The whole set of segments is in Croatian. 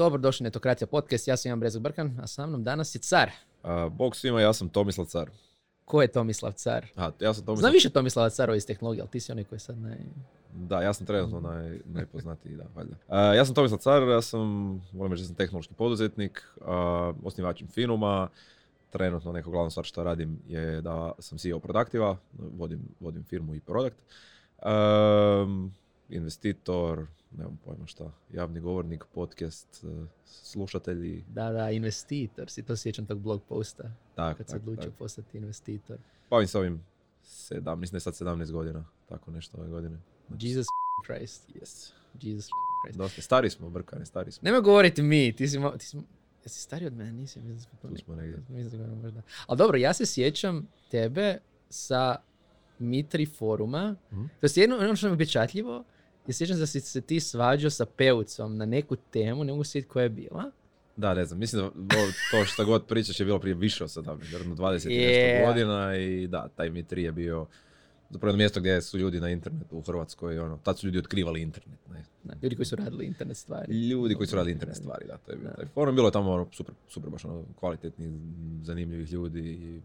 Dobro došli na Netokracija podcast, ja sam Ivan Brezak Brkan, a sa mnom danas je car. A, bog svima, ja sam Tomislav Car. Ko je Tomislav Car? A, ja sam Znam Tomislav... više Tomislava Carova iz tehnologije, ali ti si onaj koji je sad naj... Da, ja sam trenutno naj, najpoznatiji, da, valjda. A, ja sam Tomislav Car, ja sam, volim reći da sam tehnološki poduzetnik, a, osnivač Infinuma. Trenutno neko glavna stvar što radim je da sam CEO Productiva, vodim, vodim firmu i product. Am, investitor, nemam pojma šta, javni govornik, podcast, eh, slušatelji, Da, da, investitor si, to sjećam tog blog posta, tako, kad se tako, odlučio tako. postati investitor. Bavim se ovim sedam, mislim da je sad 17 godina, tako nešto ove godine. Jesus Christ, Yes. Jesus Christ. Dosta, stari smo, brkani, stari smo. Nemoj govoriti mi, ti si, mo- ti si, jesi stariji od mene, nisam, mislim smo Tu smo negdje. Mislim da možda. Ali dobro, ja se sjećam tebe sa Mitri foruma. Mhm. To je jedno ono što mi je upečatljivo. Ja sjećam da si se ti svađao sa Peucom na neku temu, ne mogu sjetiti koja je bila. Da, ne znam, mislim da to što god pričaš je bilo prije više od 17, vjerojatno 20 i Je. nešto godina i da, taj mi tri je bio zapravo mjesto gdje su ljudi na internetu u Hrvatskoj, ono, tad su ljudi otkrivali internet, ne. Da, ljudi koji su radili internet stvari. Ljudi koji su radili internet stvari, da, to je Da. taj forum, bilo je tamo ono, super, super baš ono, kvalitetnih, zanimljivih ljudi i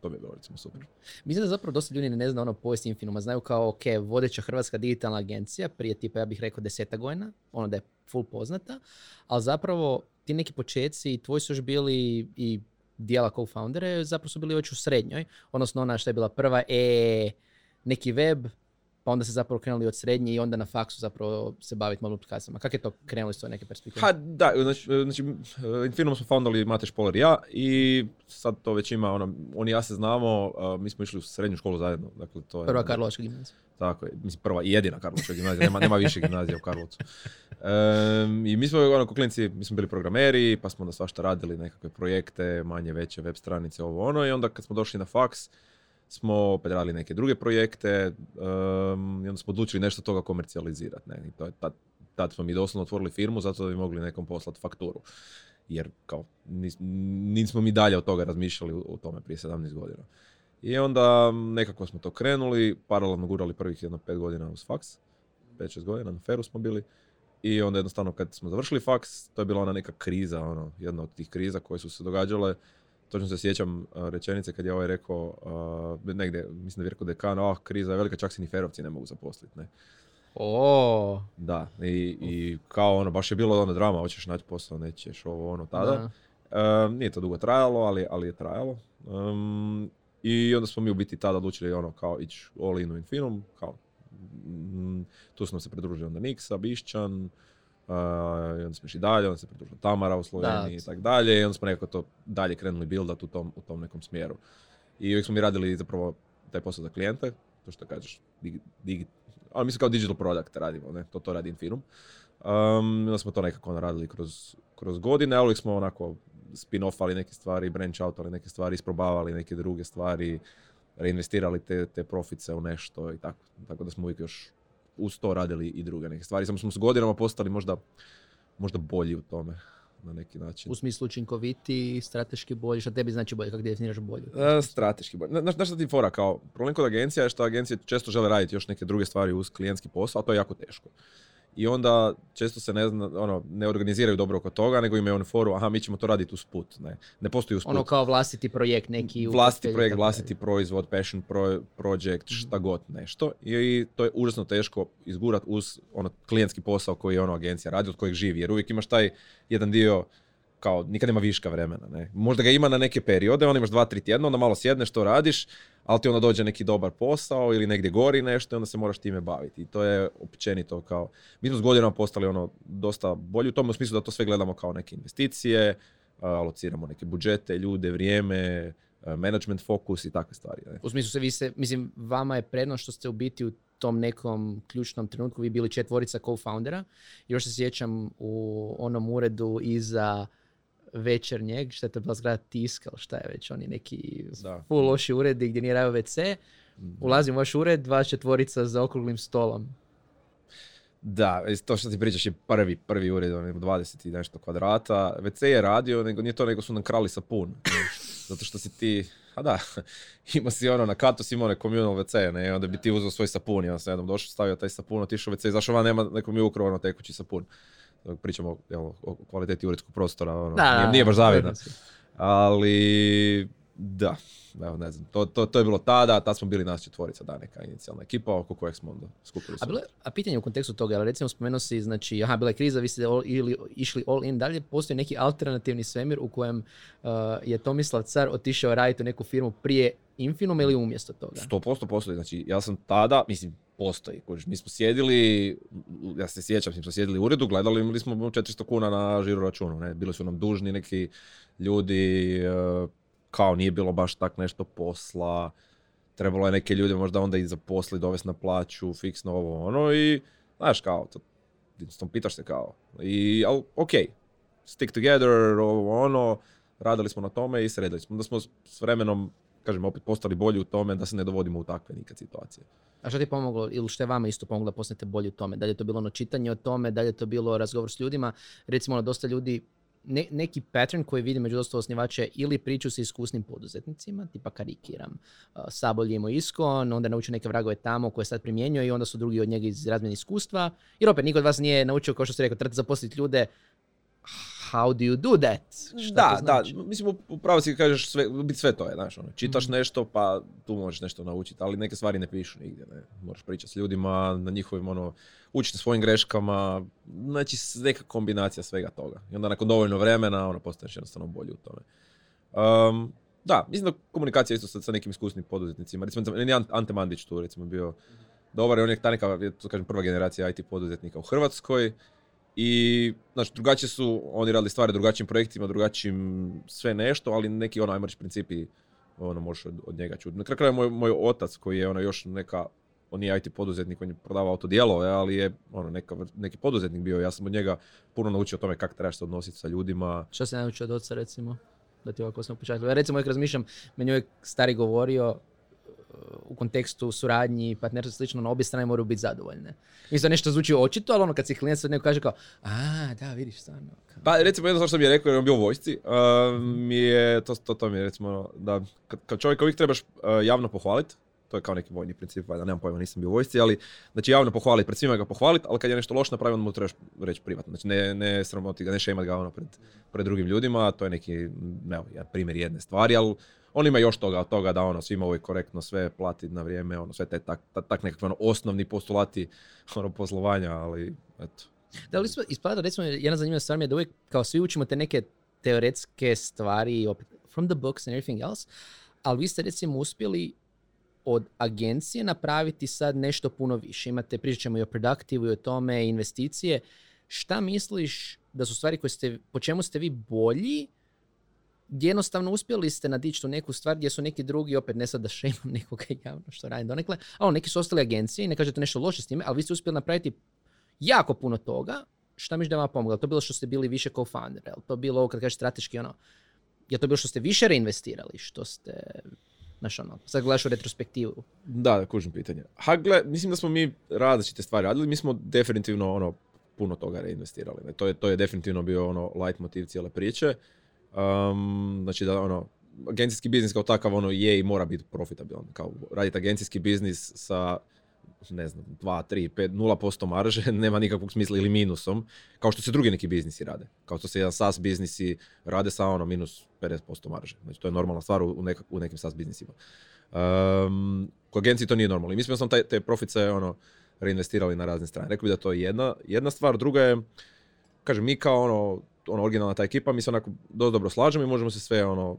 to mi je bilo recimo super. Mislim da zapravo dosta ljudi ne zna ono povijest Infinuma. Znaju kao, ok, vodeća hrvatska digitalna agencija, prije tipa, ja bih rekao, deseta godina, ono da je full poznata, ali zapravo ti neki počeci i tvoji su još bili i dijela co-foundere, zapravo su bili već u srednjoj, odnosno ona što je bila prva e neki web, pa onda se zapravo krenuli od srednje i onda na faksu zapravo se baviti mobilnim aplikacijama. Kako je to krenulo iz tvoje neke perspektive? Ha, da, znači, znači Infinum smo foundali Mate Špoler i ja i sad to već ima, ono, on i ja se znamo, a, mi smo išli u srednju školu zajedno, dakle to je... Prva Karlovačka gimnazija. Tako je, mislim prva i jedina Karlovačka gimnazija, nema, nema više gimnazija u Karlovcu. Em, I mi smo ono, klinci, mi smo bili programeri, pa smo onda svašta radili nekakve projekte, manje veće web stranice, ovo ono, i onda kad smo došli na faks, smo opet radili neke druge projekte em, i onda smo odlučili nešto toga komercijalizirati. Ne? I to je tad, tad smo mi doslovno otvorili firmu zato da bi mogli nekom poslati fakturu. Jer kao, nis, nismo mi dalje od toga razmišljali o, tome prije 17 godina. I onda m, nekako smo to krenuli, paralelno gurali prvih jedno pet godina uz faks, 5-6 godina, na feru smo bili. I onda jednostavno kad smo završili faks, to je bila ona neka kriza, ono, jedna od tih kriza koje su se događale. Točno se sjećam a, rečenice kad je ovaj rekao, a, negdje, mislim da je rekao dekan, ah, kriza je velika, čak se ni ferovci ne mogu zaposliti, ne. O, Da, i, i kao ono, baš je bilo ono drama, hoćeš naći posao, nećeš, ovo ono, tada. da. Um, nije to dugo trajalo, ali, ali je trajalo. Um, I onda smo mi u biti tada odlučili ono kao ići all in u Infinum, kao mm, tu smo se pridružili onda Niksa, Bišćan, uh, i onda smo išli dalje, onda se pridružila Tamara u Sloveniji i tako dalje i onda smo nekako to dalje krenuli buildat u tom, u tom nekom smjeru. I uvijek smo mi radili zapravo taj posao za klijente, to što kažeš, digi, digi, ali mislim kao digital product radimo, ne? To, to radi Infinum. Um, onda smo to nekako ono radili kroz, kroz godine, ali uvijek smo onako spin-offali neke stvari, branch outali neke stvari, isprobavali neke druge stvari, reinvestirali te, te profice u nešto i tako. Tako da smo uvijek još uz to radili i druge neke stvari. Samo smo s godinama postali možda, možda bolji u tome na neki način. U smislu učinkoviti, strateški bolji, šta tebi znači bolje, kako definiraš bolje? E, strateški bolje. Znaš, šta ti fora kao, problem kod agencija je što agencije često žele raditi još neke druge stvari uz klijentski posao, a to je jako teško. I onda često se ne, zna, ono, ne organiziraju dobro oko toga, nego imaju onu foru, aha, mi ćemo to raditi usput. Ne, ne postoji usput. Ono kao vlastiti projekt neki. vlastiti projekt, vlastiti proizvod, passion pro, project, šta god nešto. I to je užasno teško izgurat uz ono klijentski posao koji je ono agencija radi, od kojeg živi. Jer uvijek imaš taj jedan dio kao nikad nema viška vremena. Ne? Možda ga ima na neke periode, onda imaš dva, tri tjedna, onda malo sjedneš, to radiš, ali ti onda dođe neki dobar posao ili negdje gori nešto i onda se moraš time baviti. I to je općenito kao, mi smo s godinama postali ono dosta bolji u tom smislu da to sve gledamo kao neke investicije, alociramo neke budžete, ljude, vrijeme, management fokus i takve stvari. Ne? U smislu se vi se, mislim, vama je prednost što ste u biti u tom nekom ključnom trenutku vi bili četvorica co-foundera. Još se sjećam u onom uredu iza večernjeg, šta je to bila zgrada tiska, ili šta je već, oni neki Da. full loši uredi gdje nije radio WC. Ulazim u vaš ured, dva četvorica za okruglim stolom. Da, e, to što ti pričaš je prvi, prvi ured, on je 20 i nešto kvadrata. WC je radio, nego nije to, nego su nam krali sapun. Zato što si ti, a da, ima si ono, na katu si imao onaj communal WC, ne, onda bi ti uzeo svoj sapun i onda sam jednom došao, stavio taj sapun, otišao WC, izašao van, nema neko mi ukro ono tekući sapun. Pričamo jel, o kvaliteti uredskog prostora, ono, Da, nije, da, nije baš se. Ali, da, evo ne znam, to, to, to je bilo tada, tad smo bili nas četvorica da neka inicijalna ekipa oko kojeg smo onda skupili A, bilo, a pitanje u kontekstu toga, ali recimo spomenuo si, znači, aha, bila je kriza, vi ste all, ili išli all in, dalje postoji neki alternativni svemir u kojem uh, je Tomislav Car otišao raditi u neku firmu prije Infinum ili umjesto toga? 100% postoji, znači ja sam tada, mislim, postoji. kužiš, Mi smo sjedili, ja se sjećam, mi smo sjedili u uredu, gledali, imali smo 400 kuna na žiro računu, ne? bili su nam dužni neki ljudi, e, kao nije bilo baš tak nešto posla, trebalo je neke ljude možda onda i zaposli, dovesti na plaću, fiksno ovo ono i, znaš, kao, to, jednostavno pitaš se kao, i, ali, ok, stick together, ovo ono, radili smo na tome i sredili smo. Da smo s vremenom, kažem, opet postali bolji u tome da se ne dovodimo u takve nikad situacije. A što ti je pomoglo, ili što je vama isto pomoglo da postanete bolji u tome? Da li je to bilo ono čitanje o tome, da li je to bilo razgovor s ljudima? Recimo, ono, dosta ljudi, ne- neki pattern koji vidim među dosta osnivača ili priču sa iskusnim poduzetnicima, tipa karikiram, Sabolj imao iskon, onda naučio neke vragove tamo koje sad primjenjuje i onda su drugi od njega iz razmjene iskustva. Jer opet, niko od vas nije naučio, kao što ste rekao, trebate zaposliti ljude, how do you do that? Šta da, to znači? da, mislim, upravo si kažeš sve, biti sve to je, znaš, ono, čitaš Mhm. nešto pa tu možeš nešto naučiti, ali neke stvari ne pišu nigdje, ne, moraš pričati s ljudima, na njihovim, ono, učiti na svojim greškama, znači neka kombinacija svega toga. I onda nakon dovoljno vremena, ono, postaješ jednostavno bolji u tome. Um, da, mislim da komunikacija isto sa, sa nekim iskusnim poduzetnicima, recimo, Ant- Ante Mandić tu, recimo, bio dobar on je ta neka, to kažem, prva generacija IT poduzetnika u Hrvatskoj, i, znači, drugačije su, oni radili stvari drugačijim projektima, drugačijim sve nešto, ali neki, ono, ajmo reći, principi, ono, možeš od, od njega čuti. Na kraju krajeva moj, moj otac, koji je, ono, još neka, on nije IT poduzetnik, on je prodavao autodijelove, ali je, ono, neka, neki poduzetnik bio. Ja sam od njega puno naučio o tome kako trebaš se odnositi sa ljudima. Što se naučio od oca, recimo? Da ti ovako sam početku. Ja recimo uvijek razmišljam, meni je uvijek stari govorio u kontekstu suradnji, partnerstva i slično, na obje strane moraju biti zadovoljne. Mislim da nešto zvuči očito, ali ono kad si klijent sad neko kaže kao, a, da, vidiš stvarno. kao- Pa recimo jedno što mi je rekao, jer je on bio u vojsci, uh, mi je, to, to, to mi je recimo, da kad, kad čovjeka uvijek trebaš uh, javno pohvaliti, to je kao neki vojni princip, valjda, nemam pojma, nisam bio u vojsci, ali znači javno pohvaliti, pred svima ga pohvaliti, ali kad je nešto loše napravio, onda mu trebaš reći privatno. Znači ne, ne sramoti ga, ne šemat ga ono pred, pred drugim ljudima, to je neki, evo, primjer jedne stvari, ali on ima još toga od toga da ono svima uvijek korektno sve plati na vrijeme, ono sve te tak, tak, tak nekakve ono, osnovni postulati ono, poslovanja, ali eto. Da li ispada, recimo, jedna zanimljiva stvar mi je da uvijek kao svi učimo te neke teoretske stvari, opet, from the books and everything else, ali vi ste recimo uspjeli od agencije napraviti sad nešto puno više. Imate, pričat ćemo i o produktivu i o tome, investicije. Šta misliš da su stvari koje ste, po čemu ste vi bolji, gdje jednostavno uspjeli ste nadići tu neku stvar gdje su neki drugi, opet ne sad da šemam nekoga javno što radim donekle, ali neki su ostali agencije i ne kažete nešto loše s time, ali vi ste uspjeli napraviti jako puno toga. Šta miš da pomoglo? Je to bilo što ste bili više co-founder? To bilo ovo kad kažeš strateški ono, je to bilo što ste više reinvestirali? Što ste, znaš ono, sad gledaš u retrospektivu. Da, da, kužim pitanje. Ha, gle, mislim da smo mi različite stvari radili, mi smo definitivno ono, puno toga reinvestirali. To, je, to je definitivno bio ono light motiv cijele priče. Um, znači da ono, agencijski biznis kao takav ono je i mora biti profitabilan. Kao raditi agencijski biznis sa ne znam, 2, 3, 5, 0% marže nema nikakvog smisla ili minusom, kao što se drugi neki biznisi rade. Kao što se jedan SaaS biznisi rade sa ono minus 50% marže. Znači to je normalna stvar u, neka- u nekim SaaS biznisima. Um, kod agenciji to nije normalno. I mi smo sam taj, te profice ono, reinvestirali na razne strane. Rekao bi da to je jedna, jedna stvar. Druga je, kažem, mi kao ono, ono originalna ta ekipa, mi se onako dosta dobro slažemo i možemo se sve ono,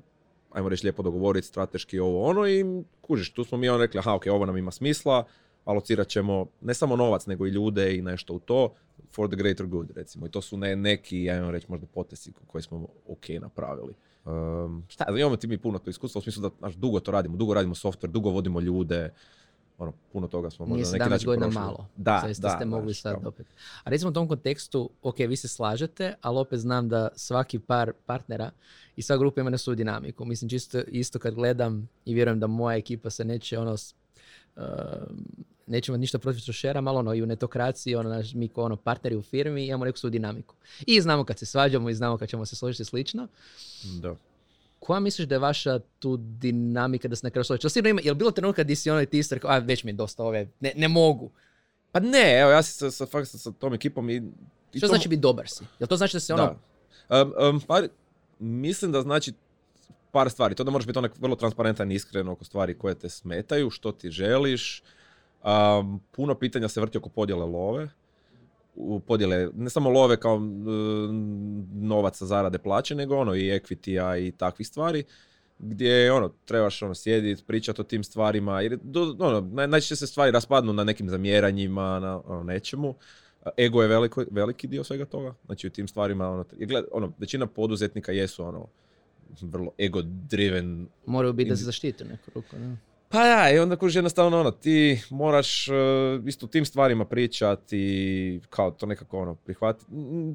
ajmo reći lijepo dogovoriti, strateški ovo ono i kužiš, tu smo mi ono rekli, aha, ok, ovo nam ima smisla, alocirat ćemo ne samo novac, nego i ljude i nešto u to, for the greater good, recimo. I to su ne, neki, ajmo reći, možda potesi koje smo ok napravili. Um, šta, ja imamo ti mi puno to iskustva u smislu da znaš, dugo to radimo, dugo radimo software, dugo vodimo ljude, ono, puno toga smo možda Nije na neki 17 način godina prošli. malo. Da, Sve ste, da, ste mogli sad opet. A recimo u tom kontekstu, ok, vi se slažete, ali opet znam da svaki par partnera i sva grupa ima na svoju dinamiku. Mislim, čisto isto kad gledam i vjerujem da moja ekipa se neće ono, uh, nećemo ništa protiv šera, malo ono i u netokraciji, ono, naš, mi kao ono partneri u firmi imamo neku svoju dinamiku. I znamo kad se svađamo i znamo kad ćemo se složiti slično. Da. Koja misliš da je vaša tu dinamika da se na kraju složiš? Jel sigurno ima, jel bilo trenutka gdje si ono i ti rekao, a već mi je dosta ove, ne, ne mogu. Pa ne, evo ja se sa, sa, fakt sa, sa tom ekipom i i Što to- znači biti dobar si? Jel to znači da se ono... Da. Um, um, pa, mislim da znači par stvari. To da moraš biti onak vrlo transparentan i iskren oko stvari koje te smetaju, što ti želiš. Um, puno pitanja se vrti oko podjele love. U podjele, ne samo love kao um, novaca, zarade, plaće, nego ono i equity i takvih stvari gdje ono, trebaš ono, sjediti, pričati o tim stvarima, jer do, ono, naj, najčešće se stvari raspadnu na nekim zamjeranjima, na ono, nečemu. Ego je veliko, veliki dio svega toga. Znači u tim stvarima, ono, jer gled, ono, većina poduzetnika jesu ono, vrlo ego-driven. Moraju biti da se zaštite neku ruku. Da. Pa ja, i onda kuži jednostavno ono, ti moraš uh, isto tim stvarima pričati, kao to nekako ono, prihvatiti.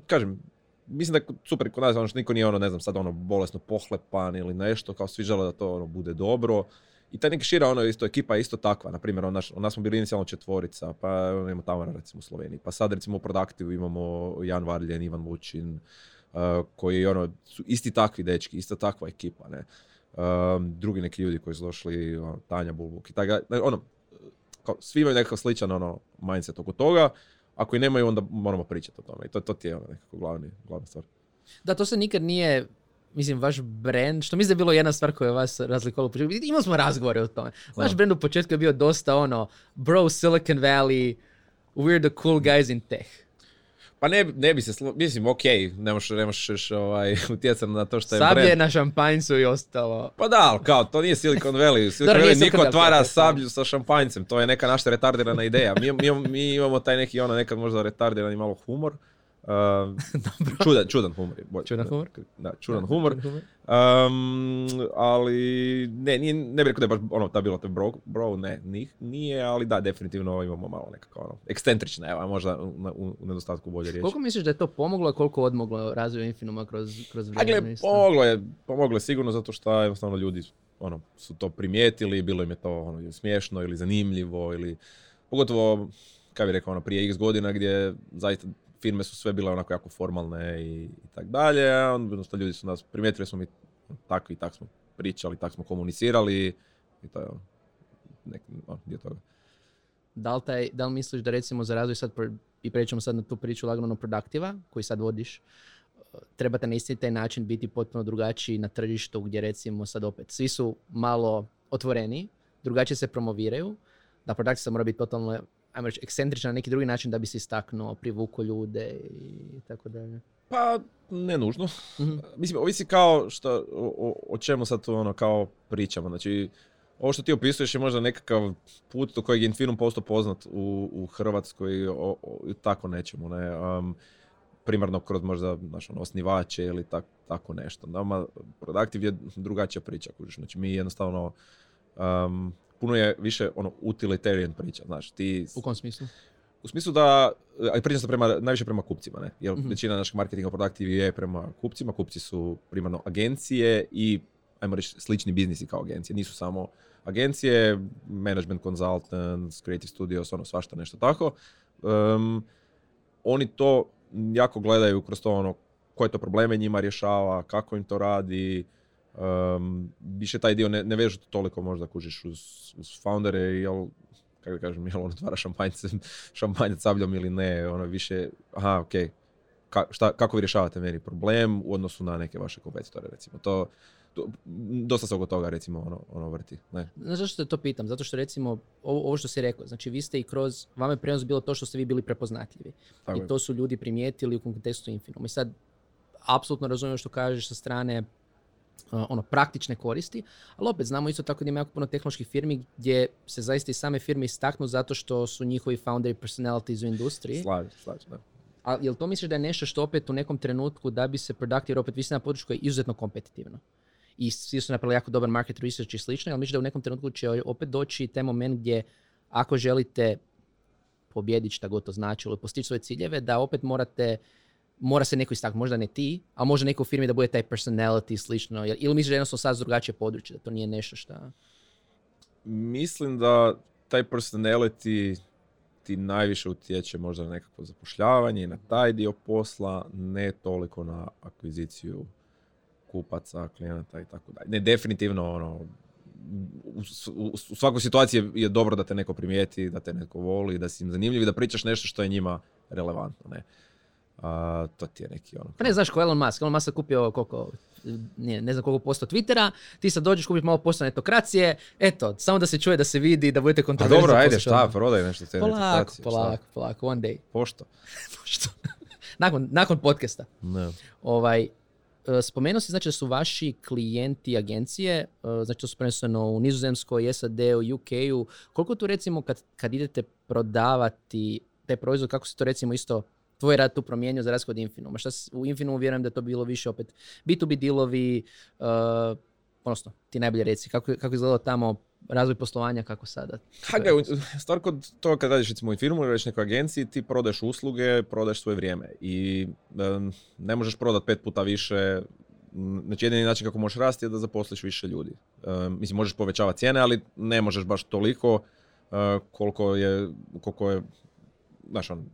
Kažem, mislim da je super kod nas, ono što niko nije ono, ne znam, sad ono bolesno pohlepan ili nešto, kao svi žele da to ono bude dobro. I ta neka šira ono isto ekipa je isto takva, na primjer, naš, od nas smo bili inicijalno četvorica, pa ono, imamo Tamara recimo u Sloveniji, pa sad recimo u Productive imamo Jan Varljen, Ivan Lučin, uh, koji ono, su isti takvi dečki, ista takva ekipa, ne. Um, drugi neki ljudi koji su došli, ono, Tanja Bulbuk i tako, dalje. ono, kao, svi imaju nekakav sličan ono, mindset oko toga, ako i nemaju, onda moramo pričati o tome. I to, to ti je ono nekako glavni, glavna stvar. Da, to se nikad nije, mislim, vaš brand, što mislim da je bilo jedna stvar koja je vas razlikovala u početku. Imali smo razgovore o tome. Vaš brand u početku je bio dosta ono, bro, Silicon Valley, we're the cool guys in tech. Pa ne, ne bi se, slo- mislim, ok, ne možeš, ne možeš ovaj, utjecati na to što je Sablje brand. na šampanjcu i ostalo. Pa da, ali kao, to nije Silicon Valley. Silicon Valley niko otvara sablju sa šampanjcem. To je neka naša retardirana ideja. Mi, mi, imamo- mi imamo taj neki ono nekad možda retardirani malo humor. Uh, čudan, čudan humor. je bolje. Čudan humor? Da, čudan humor. humor. Um, ali ne, nije, ne bih rekao da je baš ono, da bilo to bro, bro ne, ni- nije, ali da, definitivno imamo malo nekako ono, ekscentrične, evo, možda u, u, u nedostatku bolje riječi. Koliko misliš da je to pomoglo, a koliko odmoglo razvoju Infinuma kroz, kroz vrijeme? isto? pomoglo je, pomoglo je sigurno zato što jednostavno ljudi ono, su to primijetili, bilo im je to ono, ili smiješno ili zanimljivo ili pogotovo, kaj bi rekao, ono, prije x godina gdje zaista firme su sve bile onako jako formalne i, i tak dalje, jednostavno ljudi su nas, primijetili smo mi takvi i tak smo pričali, tak smo komunicirali i to je ono, neki ono, dio toga. Da li, taj, da li misliš da recimo za razvoj sad, i prećemo sad na tu priču lagano ono produktiva koji sad vodiš, uh, trebate na isti taj način biti potpuno drugačiji na tržištu gdje recimo sad opet svi su malo otvoreni, drugačije se promoviraju, da produkcija mora biti totalno ajmo reći, ekscentrična na neki drugi način da bi se istaknuo, privuko ljude i tako dalje. Pa, ne nužno. Mhm. Mislim, ovisi kao što, o, o- čemu sad tu ono kao pričamo. Znači, ovo što ti opisuješ je možda nekakav put do kojeg je Infinum postao poznat u, u Hrvatskoj o, o, i tako nečemu, ne. Um, primarno kroz možda znaš, ono, osnivače ili tak, tako nešto. Nama Productive je drugačija priča, kužiš. Znači, mi jednostavno um, puno je više ono utilitarian priča, znaš, ti U kom smislu? u smislu da, a pričam se prema, najviše prema kupcima, ne? Jer Mhm. većina našeg marketinga u Productive je prema kupcima. Kupci su primarno agencije i, ajmo reći, slični biznisi kao agencije. Nisu samo agencije, management consultants, creative studios, ono svašta nešto tako. Um, oni to jako gledaju kroz to ono koje to probleme njima rješava, kako im to radi, um, više taj dio ne, ne vežu to toliko možda kužiš uz, uz foundere, jel, kako da kažem, jel on otvara šampanjce, šampanjac sabljom ili ne, ono više, aha, ok, Ka, šta, kako vi rješavate meni problem u odnosu na neke vaše kompetitore, recimo, to, to dosta se oko toga, recimo, ono, ono vrti, ne. Znaš zašto te to pitam? Zato što recimo, ovo, ovo što si rekao, znači vi ste i kroz, vama je prenos bilo to što ste vi bili prepoznatljivi. Tako I je. to su ljudi primijetili u kontekstu Infinum. I sad, apsolutno razumijem što kažeš sa strane ono, praktične koristi, ali opet znamo isto tako da ima jako puno tehnoloških firmi gdje se zaista i same firme istaknu zato što su njihovi founderi personalities u industriji. Slažem, slažem, da. A jel to misliš da je nešto što opet u nekom trenutku da bi se product, jer opet vi ste na području koje je izuzetno kompetitivno. I svi su napravili jako dobar market research i slično, ali misliš da u nekom trenutku će opet doći taj moment gdje ako želite pobijediti šta god to znači ili postići svoje ciljeve, da opet morate mora se neko istaknuti, možda ne ti, a možda neko u firmi da bude taj personality slično. Ili misliš da je jednostavno sad drugačije područje, da to nije nešto šta... Mislim da taj personality ti najviše utječe možda na nekakvo zapošljavanje i na taj dio posla, ne toliko na akviziciju kupaca, klijenata i tako dalje. Ne, definitivno ono, u, u- u svakoj situaciji je dobro da te neko primijeti, da te neko voli, da si im zanimljiv i da pričaš nešto što je njima relevantno. Ne? A, to ti je neki ono... Pa ne znaš ko Elon Musk. Elon Musk je kupio koliko, nije, ne znam koliko posto Twittera, ti sad dođeš kupiš malo posto netokracije, eto, samo da se čuje, da se vidi, da budete A kontroverzni. dobro, ajde, šta, prodaj nešto te Polako, šta? polako, polako, one day. Pošto? Što? nakon, nakon podcasta. Ne. Ovaj, e, spomenuo si znači da su vaši klijenti agencije, e, znači to su prvenstveno u Nizozemskoj, SAD-u, UK-u. Koliko tu recimo kad, kad idete prodavati taj proizvod, kako se to recimo isto tvoj rad tu promijenio za razliku od Infinuma? Šta u Infinumu vjerujem da je to bilo više opet B2B dealovi, e, odnosno ti najbolje reci, kako, kako je izgledalo tamo razvoj poslovanja, kako sada? Ha, u- stvar kod toga kad radiš recimo u firmu ili radiš nekoj agenciji, ti prodaješ usluge, prodaješ svoje vrijeme i em, ne možeš prodat pet puta više. Znači jedini način kako možeš rasti je da zaposliš više ljudi. Em, mislim, možeš povećavati cijene, ali ne možeš baš toliko e, koliko je, koliko je znaš, on,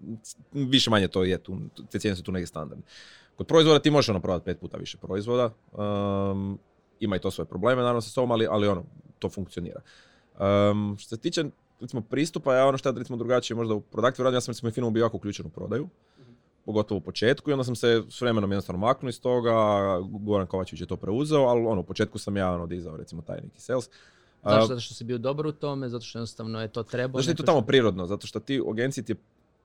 više manje to je, tu, te cijene su tu neki standardni. Kod proizvoda ti možeš ono prodati pet puta više proizvoda, em, ima i to svoje probleme naravno sa sobom, ali, ali ono, to funkcionira. Um, što se tiče recimo pristupa, ja ono što ja recimo drugačije možda u produktu radim, ja sam recimo i filmu bio jako uključen u prodaju, pogotovo u početku i onda sam se s vremenom jednostavno maknuo iz toga, Goran Kovačević je to preuzeo, ali ono, u početku sam ja ono dizao recimo taj neki sales. Zašto? Zato što si bio dobar u tome, zato što jednostavno je to trebalo. zato što je to tamo prirodno, zato što ti u agenciji ti je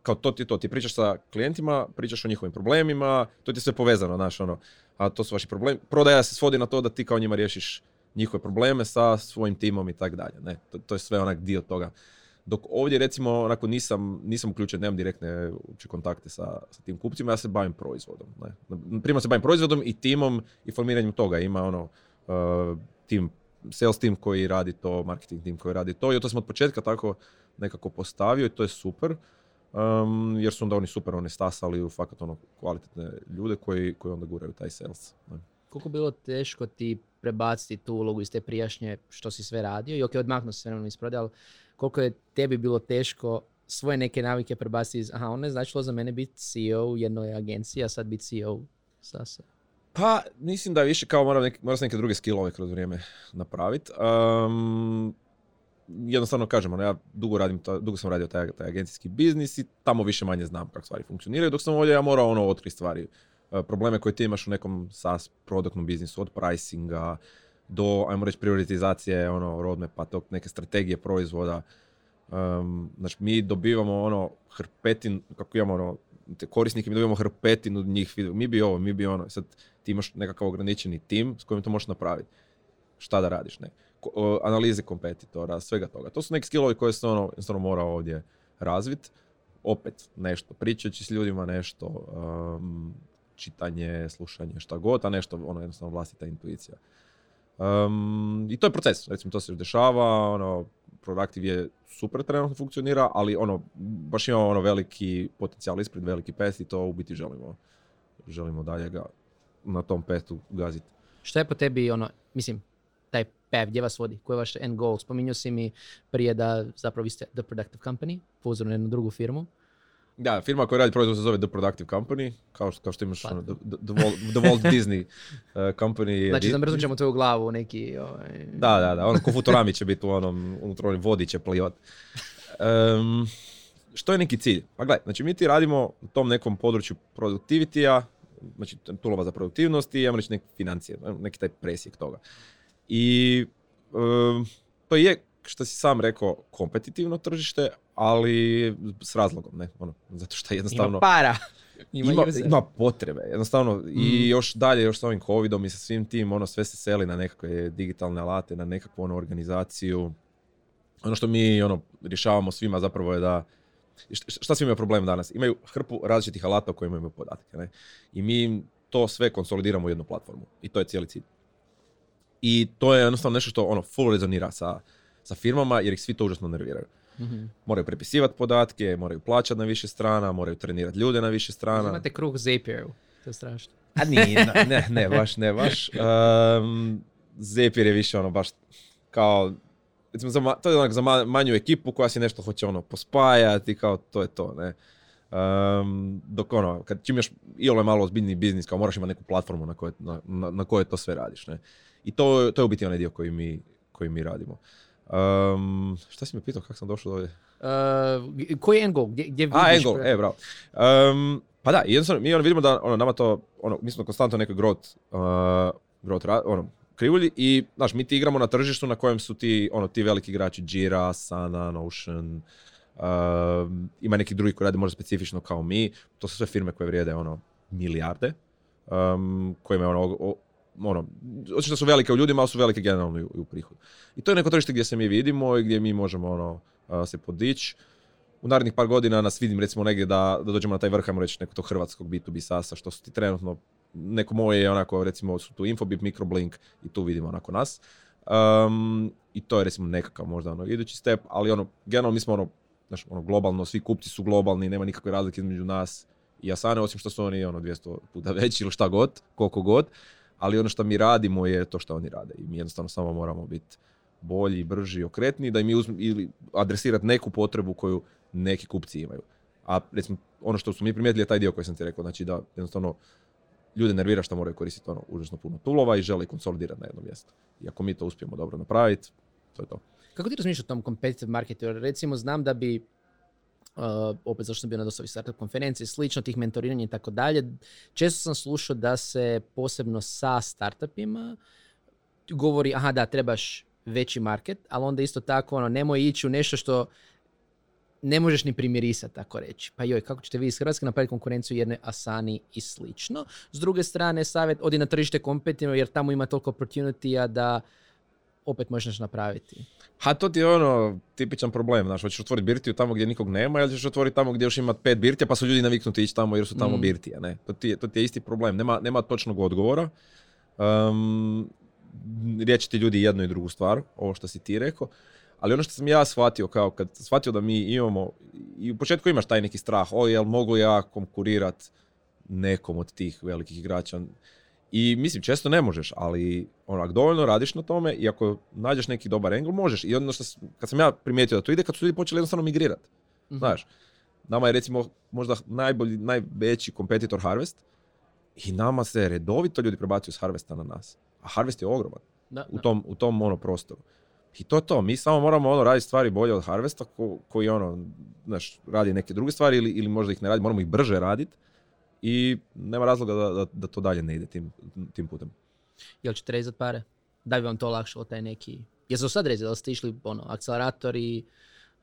kao to ti to, ti pričaš sa klijentima, pričaš o njihovim problemima, to ti je sve povezano, znaš, ono, a to su vaši problemi. Prodaja se svodi na to da ti kao njima riješiš njihove probleme sa svojim timom i tak dalje, ne, to, to je sve onak dio toga. Dok ovdje recimo onako nisam, nisam uključen, nemam direktne uopće kontakte sa, sa tim kupcima, ja se bavim proizvodom. Ne. Prima se bavim proizvodom i timom i formiranjem toga. Ima ono uh, tim, sales tim koji radi to, marketing tim koji radi to i to sam od početka tako nekako postavio i to je super. Um, jer su onda oni super oni stasali u fakat ono kvalitetne ljude koji, koji onda guraju taj sales. Ne. Koliko bilo teško ti prebaciti tu ulogu iz te prijašnje što si sve radio i ok, odmaknuo se vremenom iz prodaje, ali koliko je tebi bilo teško svoje neke navike prebaciti iz, aha, ono je značilo za mene biti CEO u jednoj agenciji, a sad biti CEO Sasa. Pa, mislim da više kao moram, nek, moram neke druge skillove kroz vrijeme napraviti. Um, jednostavno kažem, ono, ja dugo, radim, dugo sam radio taj, taj agencijski biznis i tamo više manje znam kako stvari funkcioniraju, dok sam ovdje ja morao ono otkriti stvari. E, probleme koje ti imaš u nekom SaaS produktnom biznisu, od pricinga do, ajmo reći, prioritizacije, ono, roadmapa, tog neke strategije proizvoda. Um, znači, mi dobivamo ono hrpetin, kako imamo ono, te korisnike, mi dobivamo hrpetinu od njih, mi bi ovo, mi bi ono, sad ti imaš nekakav ograničeni tim s kojim to možeš napraviti. Šta da radiš, ne? Analize kompetitora, svega toga. To su neki skillovi koje se ono, jednostavno mora ovdje razvit. Opet nešto, pričajući s ljudima nešto, um, čitanje, slušanje, šta god, a nešto ono jednostavno vlastita intuicija. Um, I to je proces, recimo to se dešava, ono, Proactive je super trenutno funkcionira, ali ono, baš imamo ono veliki potencijal ispred, veliki pet i to u biti želimo, želimo dalje ga na tom petu gaziti. Šta je po tebi, ono, mislim, taj path, gdje vas vodi? Koji je vaš end goal? Spominjao si mi prije da zapravo vi ste The Productive Company, po uzoru na jednu drugu firmu. Da, firma koja radi proizvod se zove The Productive Company, kao što, kao što imaš Pa. ono, the, the, the Walt, the Walt Disney uh, Company. Znači, zamrznut ćemo tvoju glavu neki... Ovaj, Da, da, da, ono ko Futurami će biti u onom, unutra onim vodi će plivat. Em, što je neki cilj? Pa gledaj, znači mi ti radimo u tom nekom području produktivitija, znači tulova za produktivnost i ajmo reći neke financije, neki taj presjek toga. I em, to je, što si sam rekao, kompetitivno tržište, ali s razlogom, ne, ono, zato što jednostavno Ima para. Ima, ima, potrebe, jednostavno i Mhm. još dalje, još s ovim covidom i sa svim tim, ono sve se seli na nekakve digitalne alate, na nekakvu ono organizaciju. Ono što mi ono rješavamo svima zapravo je da št- šta svi imaju problem danas? Imaju hrpu različitih alata u kojima imaju podatke. Ne? I mi to sve konsolidiramo u jednu platformu. I to je cijeli cilj. I to je jednostavno nešto što ono full rezonira sa, sa firmama jer ih svi to užasno nerviraju. Mhm. Moraju prepisivati podatke, moraju plaćati na više strana, moraju trenirati ljude na više strana. Imate kruh Zapieru. To je strašno. A nije, ne, ne, baš, ne, baš. Um, Zapier je više ono baš kao, recimo, za, to je onak za ma- manju ekipu koja si nešto hoće ono pospajati, kao to je to, ne. Um, dok ono, kad čim još i je malo ozbiljni biznis, kao moraš imati neku platformu na kojoj, na, na, na kojoj to sve radiš, ne. I to, to je u biti onaj dio koji mi, koji mi radimo. Um, šta si me pitao, kako sam došao do ovdje? Uh, koji je goal? Gdje, gdje A, Angle, pre- e, bravo. Um, Pa da, jednostavno mi ono vidimo da ono, nama to, ono, mi smo konstantno nekoj growth, uh, growth ra- ono, krivulji i, znaš, mi ti igramo na tržištu na kojem su ti, ono, ti veliki igrači Jira, Sana, Notion, uh, ima neki drugi koji rade možda specifično kao mi, to su sve firme koje vrijede, ono, milijarde, um, koje imaju, ono, o- ono, očito su velike u ljudima, ali su velike generalno i u, prihodu. I to je neko tržište gdje se mi vidimo i gdje mi možemo, ono, se podići u narednih par godina nas vidim recimo negdje da, da dođemo na taj vrh, ajmo reći, nekog tog hrvatskog B2B sasa, što su ti trenutno, neko moje je onako, recimo su tu Infobip, Microblink i tu vidimo onako nas. Um, I to je recimo nekakav možda ono idući step, ali ono, generalno mi smo ono, znaš, ono globalno, svi kupci su globalni, nema nikakve razlike između nas i Asane, osim što su oni ono 200 puta veći ili šta god, koliko god, ali ono što mi radimo je to što oni rade i mi jednostavno samo moramo biti bolji, brži, okretniji, da mi uzm- ili adresirati neku potrebu koju neki kupci imaju. A recimo, ono što smo mi primijetili je taj dio koji sam ti rekao, znači da jednostavno ljude nervira što moraju koristiti ono užasno puno tulova i žele konsolidirati na jedno mjesto. I ako mi to uspijemo dobro napraviti, to je to. Kako ti razmišljaš o tom competitive marketu? Recimo znam da bi uh, opet zašto sam bio na dosta startup konferenciji, slično tih mentoriranja i tako dalje. Često sam slušao da se posebno sa startupima govori, aha da, trebaš veći market, ali onda isto tako ono, nemoj ići u nešto što ne možeš ni primirisati, tako reći. Pa joj, kako ćete vi iz Hrvatske napraviti konkurenciju jedne Asani i slično. S druge strane, savjet, odi na tržište kompetitivno jer tamo ima toliko opportunity da opet možeš napraviti. Ha, to ti je ono tipičan problem, znaš, hoćeš otvoriti birtiju tamo gdje nikog nema ili ćeš otvoriti tamo gdje još ima pet birtija pa su ljudi naviknuti ići tamo jer su tamo Mm. birtije, ne? To ti, je, to ti je isti problem, nema, nema točnog odgovora. Um, riječi ti ljudi jednu i drugu stvar, ovo što si ti rekao, ali ono što sam ja shvatio, kao kad shvatio da mi imamo, i u početku imaš taj neki strah, o jel mogu ja konkurirat nekom od tih velikih igrača, i mislim, često ne možeš, ali ako dovoljno radiš na tome i ako nađeš neki dobar angle, možeš. I ono što, kad sam ja primijetio da to ide, kad su ljudi počeli jednostavno migrirati. Mhm. Znaš, nama je recimo možda najbolji, najveći kompetitor Harvest i nama se redovito ljudi prebacuju s Harvesta na nas. A Harvest je ogroman Da, u da. tom, u tom ono prostoru. I to je to, mi samo moramo ono raditi stvari bolje od Harvesta ko, koji ono, znaš, radi neke druge stvari ili, ili možda ih ne radi, moramo ih brže raditi i nema razloga da, da, da to dalje ne ide tim, tim putem. Jel ćete rezati pare? Da bi vam to olakšalo taj neki... Jesu sad rezali, da ste išli ono, akceleratori,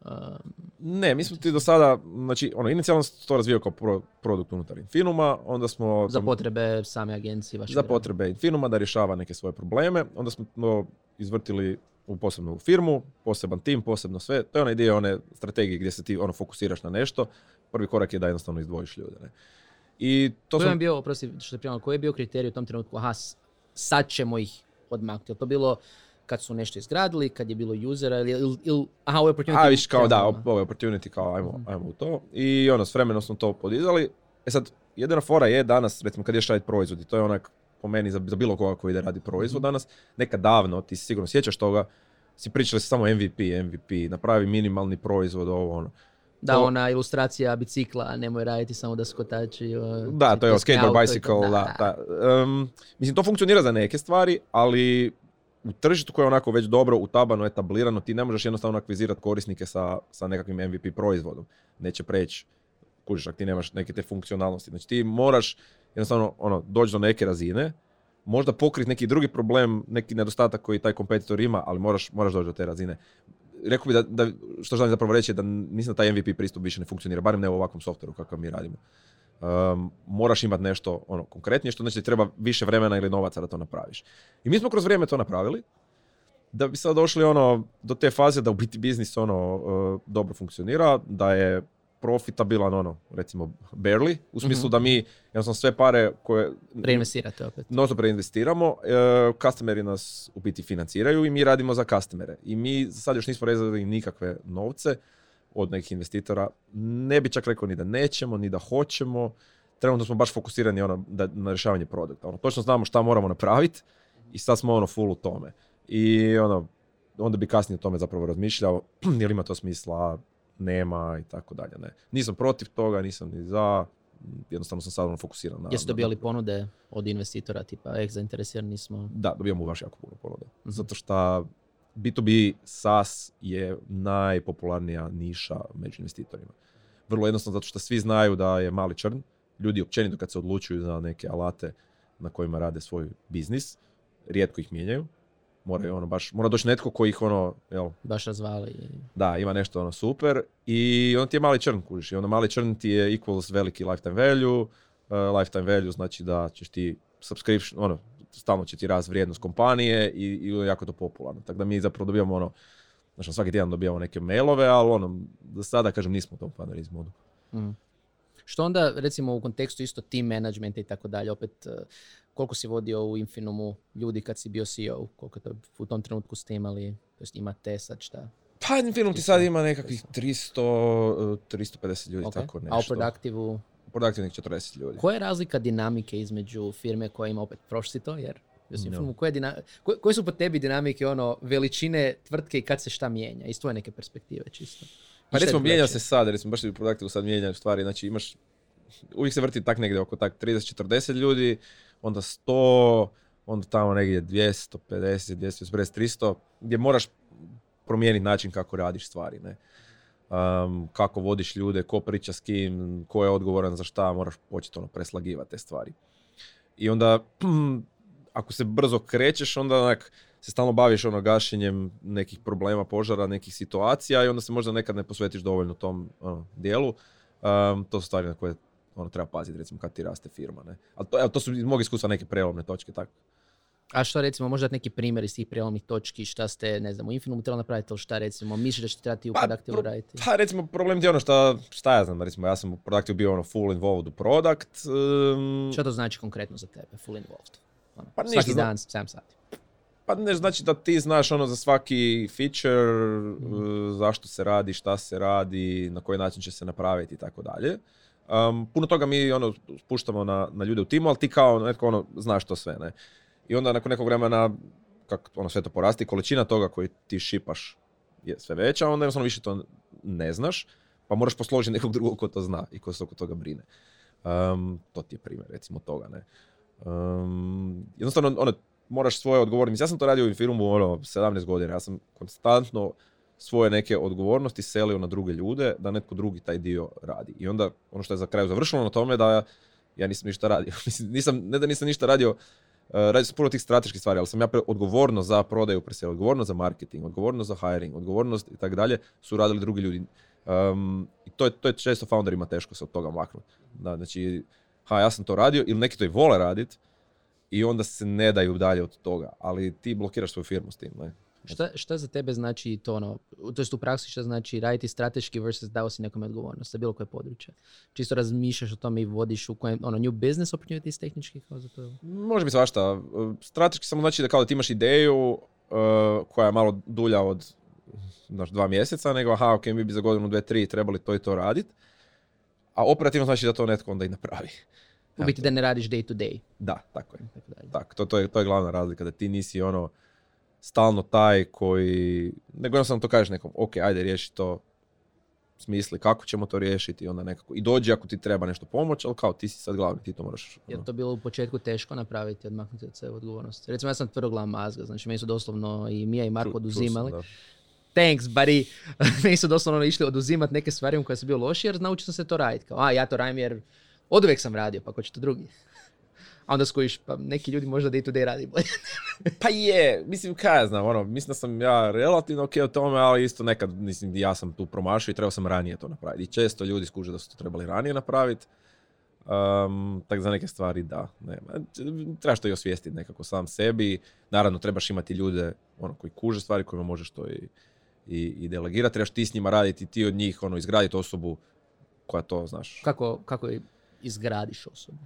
um, Ne, mi smo ti do sada, znači, ono, inicijalno sam to razvijao kao pro, produkt unutar Infinuma, onda smo... za potrebe same agencije vaše. za potrebe Infinuma da rješava neke svoje probleme. Onda smo to izvrtili u posebnu firmu, poseban tim, posebno sve. To je onaj dio one strategije gdje se ti ono fokusiraš na nešto. Prvi korak je da jednostavno izdvojiš ljude. Ne? I to Koji sam, bio, oprosti što te prijavljam, koji je bio kriterij u tom trenutku, aha, sad ćemo ih odmaknuti. Je to bilo kad su nešto izgradili, kad je bilo usera ili, ili, ili aha, ovo je opportunity. a viš kao da, ovo je opportunity, kao ajmo, Mhm. ajmo u to. I ono, s vremenom smo to podizali. E sad, jedina fora je danas, recimo kad ješ raditi proizvod i to je onak po meni za, za bilo koga koji ide radi proizvod Mhm. danas, nekad davno, ti sigurno sjećaš toga, si pričali samo MVP, MVP, napravi minimalni proizvod, ovo ono. Da, To- ona ilustracija bicikla, nemoj raditi samo da skotači. uh, Da, to je skateboard, scout, to bicycle, da. da. Um, mislim, to funkcionira za neke stvari, ali u tržištu koje je onako već dobro utabano, etablirano, ti ne možeš jednostavno akvizirati korisnike sa, sa nekakvim MVP proizvodom. Neće preći, kužiš, ako ti nemaš neke te funkcionalnosti. Znači ti moraš jednostavno ono, doći do neke razine, možda pokriti neki drugi problem, neki nedostatak koji taj kompetitor ima, ali moraš, moraš doći do te razine. Rekao bi da, da, što želim zapravo reći da mislim da taj MVP pristup više ne funkcionira, barem ne u ovakvom softveru kakav mi radimo. Um, moraš imati nešto ono konkretnije, što znači ti treba više vremena ili novaca da to napraviš. I mi smo kroz vrijeme to napravili, da bi sad došli ono do te faze da u biti biznis ono uh, dobro funkcionira, da je profitabilan ono, recimo barely, u smislu Mhm. da mi jednostavno sve pare koje Reinvestirate opet. non stop reinvestiramo, e, customeri nas u biti financiraju i mi radimo za customere. I mi sad još nismo rezali nikakve novce od nekih investitora. Ne bi čak rekao ni da nećemo, ni da hoćemo. Trenutno smo baš fokusirani ono, da, na rješavanje produkta. Ono, točno znamo šta moramo napraviti i sad smo ono full u tome. I ono, onda bi kasnije o tome zapravo razmišljao, jer ima to smisla, nema i tako dalje. Ne. Nisam protiv toga, nisam ni za, jednostavno sam sad ono fokusiran na... Jeste na- dobijali ponude od investitora, tipa, eh, zainteresirani smo. Da, dobijamo baš jako puno ponuda. Mhm. Zato što B2B SaaS je najpopularnija niša među investitorima. Vrlo jednostavno zato što svi znaju da je mali črn, ljudi općenito kad se odlučuju za neke alate na kojima rade svoj biznis, rijetko ih mijenjaju. Mora, ono, baš, mora doći netko koji ih ono, jel, Baš razvali. da, ima nešto ono super i on ti je mali črn, kužiš. I onda mali črn ti je equals veliki lifetime value. Uh, lifetime value znači da ćeš ti subscription, ono, stalno će ti rast vrijednost kompanije i, i jako to popularno. Tako da mi zapravo dobijamo ono, znači svaki tjedan dobijamo neke mailove, ali ono, za sada kažem nismo u tom fundraise modu. Mm. Što onda, recimo, u kontekstu isto team managementa i tako dalje, opet, eh, koliko si vodio u Infinumu ljudi kad si bio CEO, koliko to u tom trenutku ste imali, to jest imate sad šta? Pa film ti sad ima nekakvih 300, eh, 350 ljudi, Ok. tako A u nešto. Productive-u, Produktivnih 40 ljudi. koja je razlika dinamike između firme koja ima opet, prošli to, jer u No. Koje, dina- koje, koje su po tebi dinamike, ono, veličine tvrtke i kad se šta mijenja, iz tvoje neke perspektive čisto? Pa recimo mijenja se sad, recimo baš u Productive sad mijenjaju stvari, znači imaš, uvijek se vrti tak negdje oko tak 30-40 ljudi, onda 100, onda tamo negdje 250, 250, 300, gdje moraš promijeniti način kako radiš stvari, ne. Um, kako vodiš ljude, ko priča s kim, ko je odgovoran za šta, moraš početi ono preslagivati te stvari. I onda, ako se brzo krećeš, onda onak, se stalno baviš ono gašenjem nekih problema, požara, nekih situacija i onda se možda nekad ne posvetiš dovoljno tom ono, dijelu. Um, to su stvari na koje ono, treba paziti, recimo kad ti raste firma. Ne? Ali to, evo, to su iz mog iskustva neke prelomne točke. Tako. A što recimo, možda neki primjer iz tih prijelomnih točki, šta ste, ne znam, u Infinumu trebali napraviti ili šta recimo, misliš da ćete trebati u Pa, Productive pro- raditi? Pa recimo problem ti je ono šta, šta ja znam, recimo ja sam u Productive bio ono full involved u product. Um, Šta to znači konkretno za tebe, full involved? Ono, Pa ništa svaki dan, 7 sati. Pa ne znači da ti znaš ono za svaki feature, uh, zašto se radi, šta se radi, na koji način će se napraviti i tako dalje. Um, puno toga mi ono spuštamo na, na ljude u timu, ali ti kao netko ono znaš to sve, ne. I onda nakon nekog vremena, kako ono sve to porasti, količina toga koji ti šipaš je sve veća, onda jednostavno više to ne znaš, pa moraš posložiti nekog drugog ko to zna i ko se oko toga brine. Um, to ti je primjer, recimo, toga, ne. Um, jednostavno, ono, moraš svoje odgovornosti. Ja sam to radio u filmu ono, 17 godina. Ja sam konstantno svoje neke odgovornosti selio na druge ljude da netko drugi taj dio radi. I onda ono što je za kraju završilo na tome da ja nisam ništa radio. Nisam, ne da nisam ništa radio, uh, radio sam puno tih strateških stvari, ali sam ja pre, odgovornost za prodaju preseo, odgovornost za marketing, odgovornost za hiring, odgovornost i tako dalje su radili drugi ljudi. Um, I to je, to je često founderima teško se od toga maknuti. Da, znači, ha, ja sam to radio, ili neki to i vole radit, i onda se ne daju dalje od toga, ali ti blokiraš svoju firmu s tim, ne? Šta, šta za tebe znači to ono, to jest u praksi šta znači raditi strateški versus dao si nekome odgovornost za bilo koje područje? Čisto razmišljaš o tome i vodiš u kojem, ono, new business opportunities tehnički kao za to? Može biti svašta. Strateški samo znači da kao da ti imaš ideju uh, koja je malo dulja od znaš, dva mjeseca, nego aha, ok, mi bi za godinu, dve, tri trebali to i to radit. A operativno znači da to netko onda i napravi. U biti da ne radiš day to day. Da, tako je. Tak, to, to, je, to je glavna razlika, da ti nisi ono stalno taj koji, nego jednostavno to kažeš nekom, ok, ajde riješi to, smisli kako ćemo to riješiti onda nekako, i dođi ako ti treba nešto pomoć, ali kao ti si sad glavni, ti to moraš. Je ono. to bilo u početku teško napraviti, odmaknuti od sebe odgovornosti? Recimo ja sam tvrdoglav mazga, znači meni su doslovno i Mija i Marko sam, oduzimali. Thanks, buddy. meni su doslovno išli oduzimat neke stvari u koje sam bio loši jer naučio sam se to raditi. Kao, a ja to radim jer od uvijek sam radio, pa ko će to drugi? A onda skojiš, pa neki ljudi možda day to day radi bolje. Pa je, mislim, kaj ja znam, ono, mislim da sam ja relativno ok u tome, ali isto nekad, mislim, ja sam tu promašio i trebao sam ranije to napraviti. I često ljudi skuže da su to trebali ranije napraviti. Um, tako za neke stvari da, ne, ma, trebaš to i osvijestiti nekako sam sebi. Naravno, trebaš imati ljude ono, koji kuže stvari kojima možeš to i, i, i delegirati. Trebaš ti s njima raditi, ti od njih ono, izgraditi osobu koja to, znaš. kako, kako izgradiš osobu?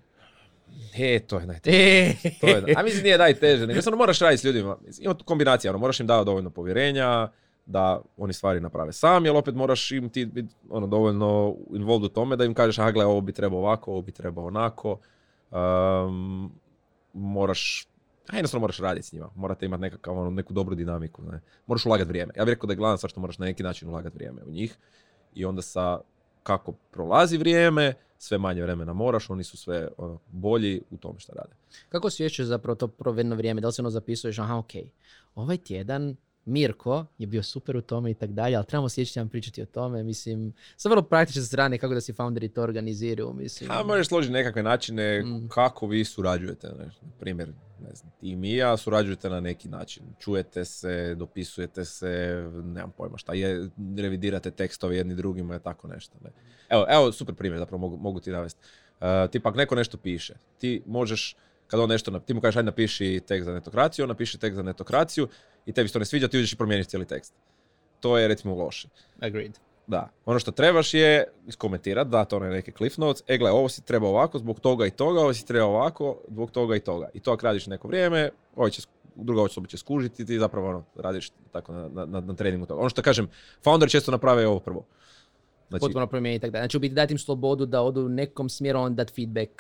E, to je najteže. E, To je, a mislim nije najteže, nego jednostavno moraš raditi s ljudima. Ima tu kombinacija, ono, moraš im dati dovoljno povjerenja, da oni stvari naprave sami, ali opet moraš im ti biti ono, dovoljno involved u tome da im kažeš, aha gle, ovo bi trebao ovako, ovo bi trebao onako. Um, moraš, a jednostavno moraš raditi s njima. Morate imati nekakav, ono, neku dobru dinamiku. Ne? Moraš ulagati vrijeme. Ja bih rekao da je glavna stvar što moraš na neki način ulagati vrijeme u njih. I onda sa kako prolazi vrijeme, sve manje vremena moraš, oni su sve ono, bolji u tome što rade. Kako osjećaš zapravo to provedno vrijeme? Da li se ono zapisuješ, aha, ok, ovaj tjedan Mirko je bio super u tome i tak dalje, ali trebamo sljedeći tjedan pričati o tome, mislim, sa vrlo praktične strane kako da si founderi to organiziraju, mislim. A možeš složiti nekakve načine Mm. kako vi surađujete. Ne? Na primjer, ne znam, ti i ja surađujete na neki način. Čujete se, dopisujete se, nemam pojma šta je, revidirate tekstove jedni drugima i tako nešto. Ne? Evo, evo, super primjer, zapravo mogu, mogu ti navesti. Uh, ti pak neko nešto piše. Ti možeš, kad on nešto, ti mu kažeš, ajde napiši tekst za netokraciju, on napiše tekst za netokraciju i tebi se to ne sviđa, ti uđeš i promijeniš cijeli tekst. To je recimo loše. Agreed. Da, ono što trebaš je iskomentirati, dati one neke cliff notes, e gle, ovo si treba ovako zbog toga i toga, ovo si treba ovako zbog toga i toga. I to ako radiš neko vrijeme, ovaj će, druga osoba će skužiti, ti zapravo ono, radiš tako na, na, na, na treningu toga. Ono što kažem, founder često naprave ovo prvo. Znači, Potpuno promijeniti i tak dalje. Znači u biti dati im slobodu da odu u nekom smjeru, on dat feedback.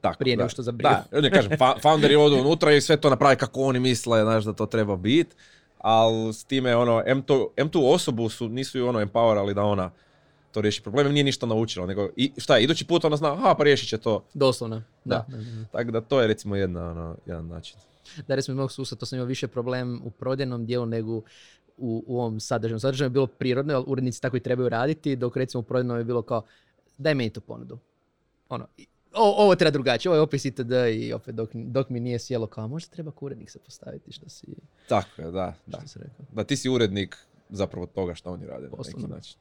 tako, prije da. nego što zabriju. Da, ne kažem, fa- founderi odu unutra i sve to naprave kako oni misle, znaš da to treba bit, ali s time, ono, M, to, M tu osobu su, nisu ju ono empowerali da ona to riješi problem, nije ništa naučila, nego, i, šta je, idući put ona zna, aha, pa riješit će to. Doslovno. Da. Da. Tako da to je recimo jedna, ono, jedan način. da recimo iz mog sustava, to sam imao više problem u prodajnom dijelu nego u, u ovom sadržaju. Sadržaj je bilo prirodno, ali urednici tako i trebaju raditi, dok recimo u prodajnom je bilo kao, daj meni tu ponudu. Ono, o, ovo treba drugačije, ovo je opis itd. i opet dok, dok mi nije sjelo kao, možda treba urednik se postaviti što si, Tako je, da, da. što si rekao. Da ti si urednik zapravo toga što oni rade na neki Poslovno. način.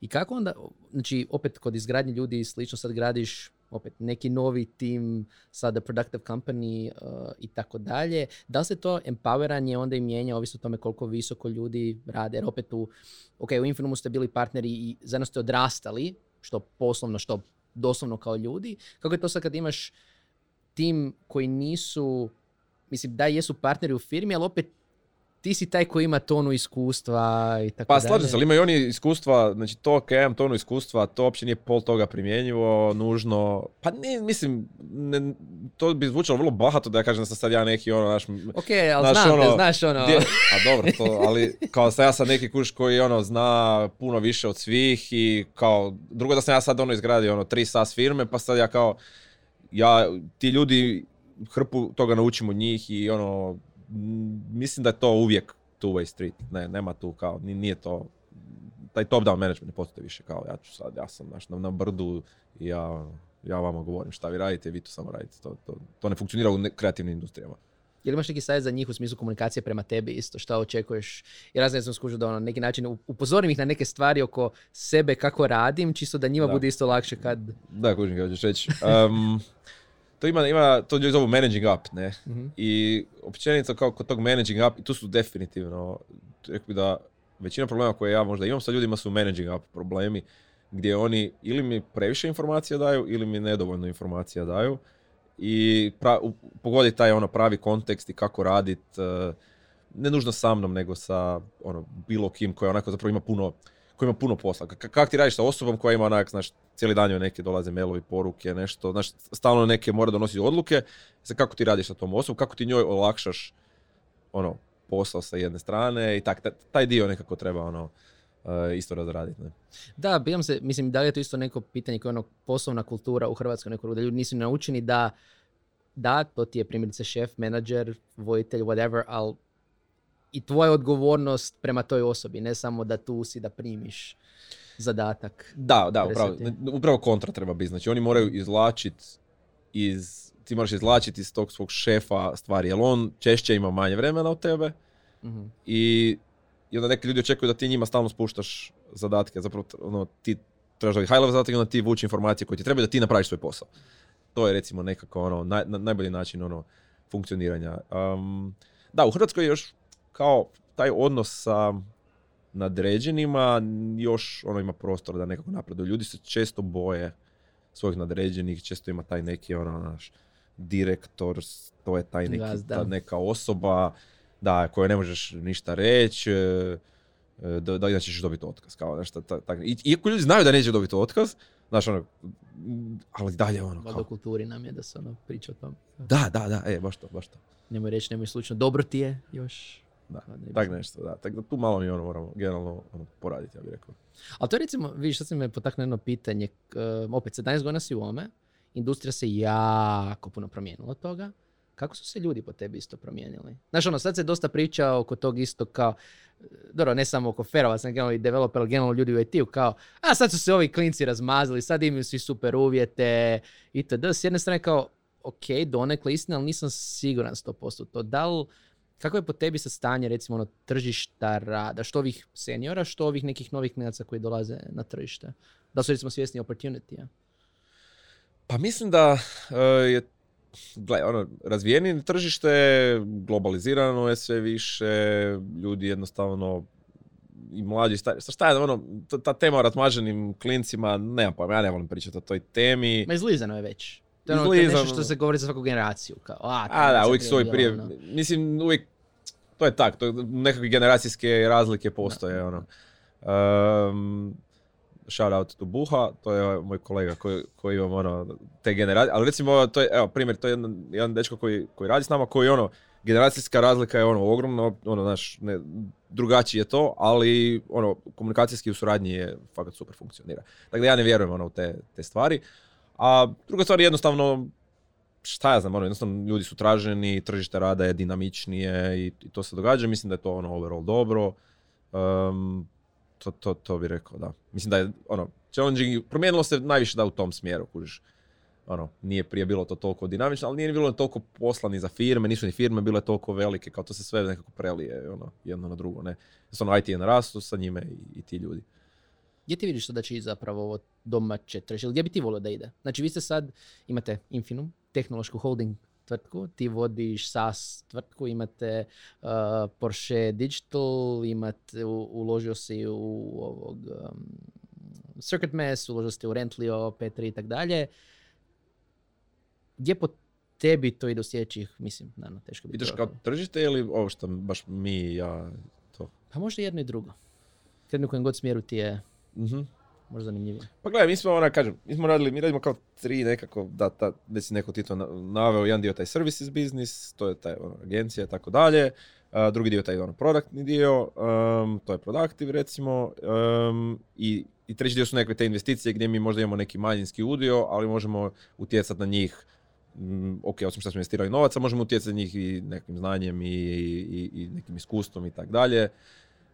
I kako onda, znači opet kod izgradnje ljudi slično sad gradiš opet neki novi tim, sada productive company uh, i tako dalje. Da li se to empoweranje onda i mijenja ovisno o tome koliko visoko ljudi rade? Jer opet u, ok, u Infinumu ste bili partneri i zajedno ste odrastali, što poslovno, što doslovno kao ljudi. Kako je to sad kad imaš tim koji nisu, mislim da jesu partneri u firmi, ali opet ti si taj koji ima tonu iskustva i tako Pa dalje. slažem se, ali imaju oni iskustva, znači to ok, ja imam tonu iskustva, to uopće nije pol toga primjenjivo, nužno, pa ne, mislim, ne, to bi zvučalo vrlo bahato da ja kažem da sam sad ja neki ono, naš, Ok, ali Znaš, znam te, ono, znaš ono... Gdje- a dobro, to, ali kao sam ja sad neki kuš koji ono zna puno više od svih i kao, drugo da sam ja sad ono izgradio ono tri SaaS firme, pa sad ja kao, ja, ti ljudi hrpu toga naučimo od njih i ono, mislim da je to uvijek two way street, ne, nema tu kao, ni- nije to, taj top down management ne postoji više kao, ja ću sad, ja sam znaš, na, na brdu i ja, ja vama govorim šta vi radite, vi to samo radite, to, to, to ne funkcionira u ne- kreativnim industrijama. Jel imaš neki savjet za njih u smislu komunikacije prema tebi isto? Šta očekuješ? Znam da sam skužio da ono, na neki način upozorim ih na neke stvari oko sebe kako radim, čisto da njima Da. bude isto lakše kad... Da, kužim ćeš reći. Um, to ima, ima, to ljudi zovu managing up, ne? Mhm. I općenito kao kod tog managing up, i tu su definitivno, rekao bi da većina problema koje ja možda imam sa ljudima su managing up problemi, gdje oni ili mi previše informacija daju ili mi nedovoljno informacija daju i pra, u- pogodi taj ono pravi kontekst i kako radit, eh, ne nužno sa mnom, nego sa ono, bilo kim koji onako zapravo ima puno, koji ima puno posla. K- kako ti radiš sa osobom koja ima onak, znaš, cijeli dan joj neke dolaze mailovi, poruke, nešto, znaš, stalno neke mora donositi odluke, sad kako ti radiš sa tom osobom, kako ti njoj olakšaš ono, posao sa jedne strane i tak, taj, dio nekako treba ono, eh, isto razraditi. Ne? Da, pitam se, mislim, da li je to isto neko pitanje koje je ono poslovna kultura u Hrvatskoj, neko da ljudi nisu naučeni da da, to ti je primjerice šef, menadžer, voditelj, whatever, ali i tvoja odgovornost prema toj osobi, ne samo da tu si da primiš zadatak. Da, da, upravo, upravo kontra treba biti. Znači oni moraju izvlačiti iz, ti moraš izvlačiti iz tog svog šefa stvari, jer on češće ima manje vremena od tebe Mhm. i, i onda neki ljudi očekuju da ti njima stalno spuštaš zadatke, zapravo ono, ti trebaš da high level zadatak i onda ti vuči informacije koje ti trebaju da ti napraviš svoj posao. To je recimo nekako ono, naj, na- najbolji način ono, funkcioniranja. Um, da, u Hrvatskoj je još kao taj odnos sa nadređenima još ono ima prostor da nekako napreduju. Ljudi se često boje svojih nadređenih, često ima taj neki ono naš direktor, to je taj neki, Gazda. ta neka osoba da, kojoj ne možeš ništa reći, e, e, da, da inače ćeš dobiti otkaz. Kao, nešto, ta, ta, i- iako ljudi znaju da neće dobiti otkaz, znaš ono, ali dalje ono, kao, kulturi nam je da se ono priča o tom. da, da, da, e, baš to, baš to. Nemoj reći, nemoj slučajno, dobro ti je još. Da, ne tak nešto, da. Tako da tu malo mi ono moramo generalno ono, poraditi, ja bih rekao. Ali to je recimo, vidiš, sad si me potaknuo jedno pitanje. K- opet, 17 godina si u ome, industrija se jako puno promijenila od toga. kako su se ljudi po tebi isto promijenili? Znaš, ono, sad se dosta priča oko tog isto kao, dobro, ne samo oko ferovac, nego generalno i developer, generalno ljudi u IT-u kao, a sad su se ovi klinci razmazili, sad imaju svi super uvjete itd. S jedne strane kao, ok, donekle istina, ali nisam siguran 100% to. Da li, kako je po tebi sa stanje, recimo, ono, tržišta rada, što ovih seniora, što ovih nekih novih klinaca koji dolaze na tržište? Da su, recimo, svjesni opportunity Pa mislim da uh, je Gle, ono, razvijeni tržište, globalizirano je sve više, ljudi jednostavno i mlađi, stari, šta je, ono, ta tema o ratmaženim klincima, nemam pojma, ja ne volim pričati o toj temi. Ma izlizano je već. To je, ono, to nešto što se govori za svaku generaciju. Kao, a, a da, uvijek su prije, ono. mislim, uvijek, to je tak, to nekakve generacijske razlike postoje, ono. Um, shout out to Buha, to je moj kolega koji, koji ima ono, te generacije, ali recimo, to je, evo, primjer, to je jedan, jedan dečko koji, koji radi s nama, koji ono, generacijska razlika je ono ogromno, ono, znaš, ne, drugačije je to, ali ono, komunikacijski u suradnji je fakat super funkcionira. Dakle, ja ne vjerujem ono, u te, te stvari. A druga stvar je jednostavno, šta ja znam, ono, jednostavno ljudi su traženi, tržište rada je dinamičnije i, i to se događa. Mislim da je to ono overall dobro. Um, to, to, to bi rekao, da. Mislim da je, ono, challenging, promijenilo se najviše da u tom smjeru, kužiš. Ono, nije prije bilo to toliko dinamično, ali nije bilo toliko poslani za firme, nisu ni firme bile toliko velike, kao to se sve nekako prelije, ono, jedno na drugo, ne. Ono, IT je narastu sa njime i, i ti ljudi. Gdje ti vidiš da će i zapravo ovo domaće tržište? Gdje bi ti volio da ide? Znači, vi ste sad, imate Infinum, tehnološku holding tvrtku, ti vodiš SaaS tvrtku, imate uh, Porsche Digital, imate, uložio si u ovog um, Circuit Mass, uložio si u Rentlio, P3 i tako dalje. Gdje po tebi to ide u sljedećih, mislim, naravno, teško bi Ideš kao tržište ili ovo što baš mi ja to? Pa možda jedno i drugo. Kad u kojem god smjeru ti je uh možda zanimljivije. Pa gledaj, mi smo, ona, kažem, mi smo radili, mi radimo kao tri nekako, da, ta, da si neko Tito naveo, jedan dio taj services business, to je taj ono, agencija i tako dalje, drugi dio taj ono, produktni dio, um, to je productive recimo, um, i, i treći dio su nekakve te investicije gdje mi možda imamo neki manjinski udio, ali možemo utjecati na njih ok, osim što smo investirali novaca, možemo utjecati na njih i nekim znanjem i, i, i nekim iskustvom i tako dalje.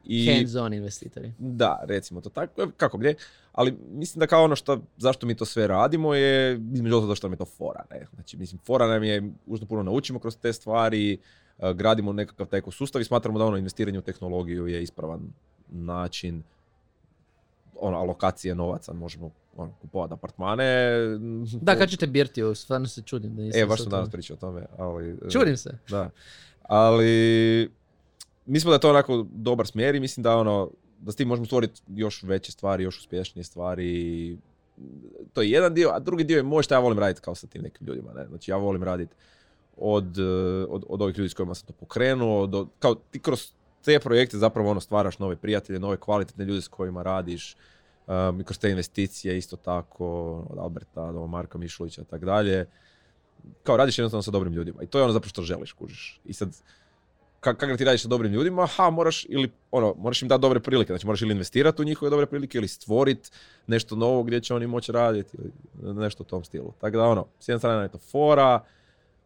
I, Hands-on investitori. Da, recimo to tako, kako gdje. Ali mislim da kao ono što, zašto mi to sve radimo je, između ostalog što nam je to fora. Ne? Znači, mislim, fora nam je, užno puno naučimo kroz te stvari, uh, gradimo nekakav taj sustav i smatramo da ono investiranje u tehnologiju je ispravan način ono, alokacije novaca, možemo ono, kupovati apartmane. Da, kad ćete birti, stvarno se čudim. Da e, baš sam danas pričao o tome. Ali, čudim se. Da. Ali mislim da je to onako dobar smjer i mislim da ono, da s tim možemo stvoriti još veće stvari, još uspješnije stvari. To je jedan dio, a drugi dio je moj što ja volim raditi kao sa tim nekim ljudima. Ne? Znači ja volim raditi od, od, od ovih ljudi s kojima sam to pokrenuo, do, kao ti kroz te projekte zapravo ono stvaraš nove prijatelje, nove kvalitetne ljude s kojima radiš, um, kroz te investicije isto tako, od Alberta do Marka Mišulića i tako dalje. Kao radiš jednostavno sa dobrim ljudima i to je ono zapravo što želiš, kužiš. I sad, kako ti radiš sa dobrim ljudima, ha, moraš ili ono, moraš im dati dobre prilike, znači moraš ili investirati u njihove dobre prilike ili stvoriti nešto novo gdje će oni moći raditi ili nešto u tom stilu. Tako da ono, s jedne strane je to fora,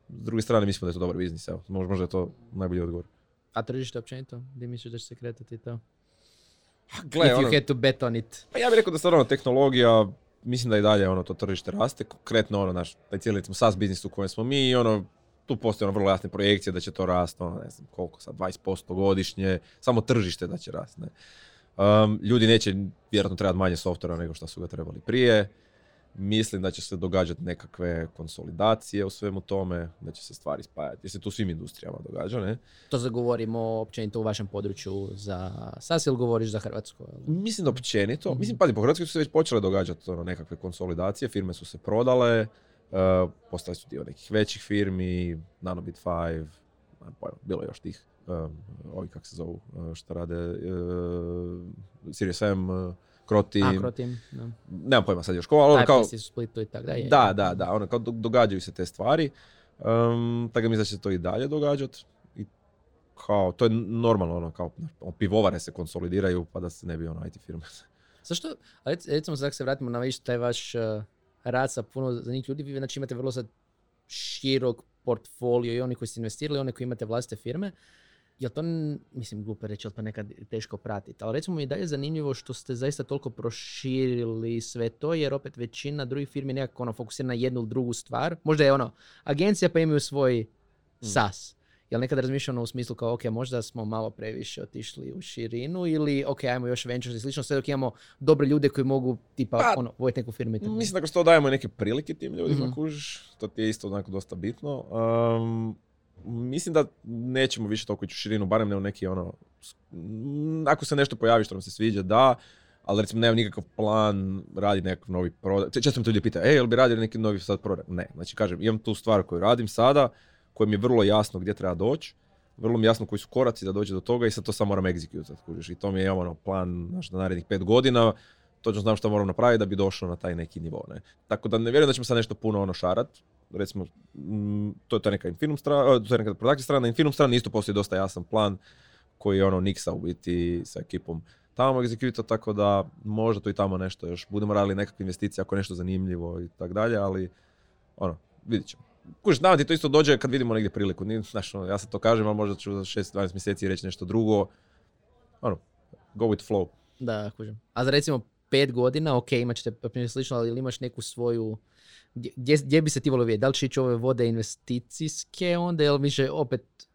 s druge strane mislimo da je to dobar biznis, evo, možda je to najbolji odgovor. A tržište općenito, gdje misliš da će se kretati to? Gle, If you ono, had to bet on it. Pa ja bih rekao da stvarno tehnologija, mislim da i dalje ono to tržište raste, konkretno ono naš taj cijeli recimo SaaS biznis u kojem smo mi, ono tu postoje ono vrlo jasne projekcije da će to rasti, ono, ne znam koliko sad, 20% godišnje, samo tržište da će rasti. Ne. Um, ljudi neće vjerojatno trebati manje softvera nego što su ga trebali prije. Mislim da će se događati nekakve konsolidacije u svemu tome, da će se stvari spajati. Jer se tu svim industrijama događa, ne? To zagovorimo općenito u vašem području za SAS ili govoriš za Hrvatsku? Mislim da općenito. mm Mislim, pazi, po Hrvatskoj su se već počele događati ono, nekakve konsolidacije, firme su se prodale, Uh, postali su dio nekih većih firmi, Nanobit 5, pojma, bilo je još tih, um, ovi kak se zovu, uh, što rade, uh, Sirius M, uh, Krotim. A, Krotim, da. Nemam pojma sad još ko, ali ono kao... su Splitu i tako da je. Da, da, da, ono kao događaju se te stvari. Um, tako mislim da će se to i dalje događati. I kao, to je normalno, ono, kao, ono, pivovare se konsolidiraju, pa da se ne bi ono IT firme. Zašto, recimo sad se vratimo na viš taj vaš uh rad sa puno za njih ljudi, vi znači imate vrlo sad širok portfolio i oni koji su investirali, oni koji imate vlastite firme, jel to, mislim, glupo reći, jel to nekad teško pratiti, ali recimo mi je dalje zanimljivo što ste zaista toliko proširili sve to, jer opet većina drugih firmi nekako ono, fokusira na jednu ili drugu stvar. Možda je ono, agencija pa imaju svoj SAS. Jel nekad razmišljam ono u smislu kao, ok, možda smo malo previše otišli u širinu ili, ok, ajmo još ventures i slično, sve dok imamo dobre ljude koji mogu, tipa, Pa, ono, voditi neku firmu. Mislim da kroz to dajemo neke prilike tim ljudima, Mhm. kužiš, to ti je isto onako dosta bitno. Um, mislim da nećemo više toliko ići u širinu, barem ne u neki ono, ako se nešto pojavi što nam se sviđa, da, ali recimo nemam nikakav plan raditi nekakav novi prodaj. Često me to ljudi pitaju, e, jel bi radili neki novi sad prodaj? Ne, znači kažem, imam tu stvar koju radim sada, koja mi je vrlo jasno gdje treba doći, vrlo mi jasno koji su koraci da dođe do toga i sad to samo moram execute, kužiš. I to mi je ono, plan znaš, na narednih pet godina, točno znam što moram napraviti da bi došao na taj neki nivo. Ne? Tako da ne vjerujem da ćemo sad nešto puno ono šarat. Recimo, mm, to je to neka infilm strana, to je neka produkcija strana, na infilm strana isto postoji dosta jasan plan koji je ono Nixa u biti sa ekipom tamo executa, tako da možda tu i tamo nešto još budemo radili nekakve investicije ako je nešto zanimljivo i tako dalje, ali ono, vidit ćemo. Kužiš, nama ti to isto dođe kad vidimo negdje priliku. Ni, znaš, ono, ja sad to kažem, ali možda ću za 6-12 mjeseci reći nešto drugo. Ono, go with flow. Da, kužim. A za recimo pet godina, ok, imat ćete slično, ali imaš neku svoju, gdje, gdje- bi se ti volio vidjeti? Da li će ići ove vode investicijske onda, ili više opet,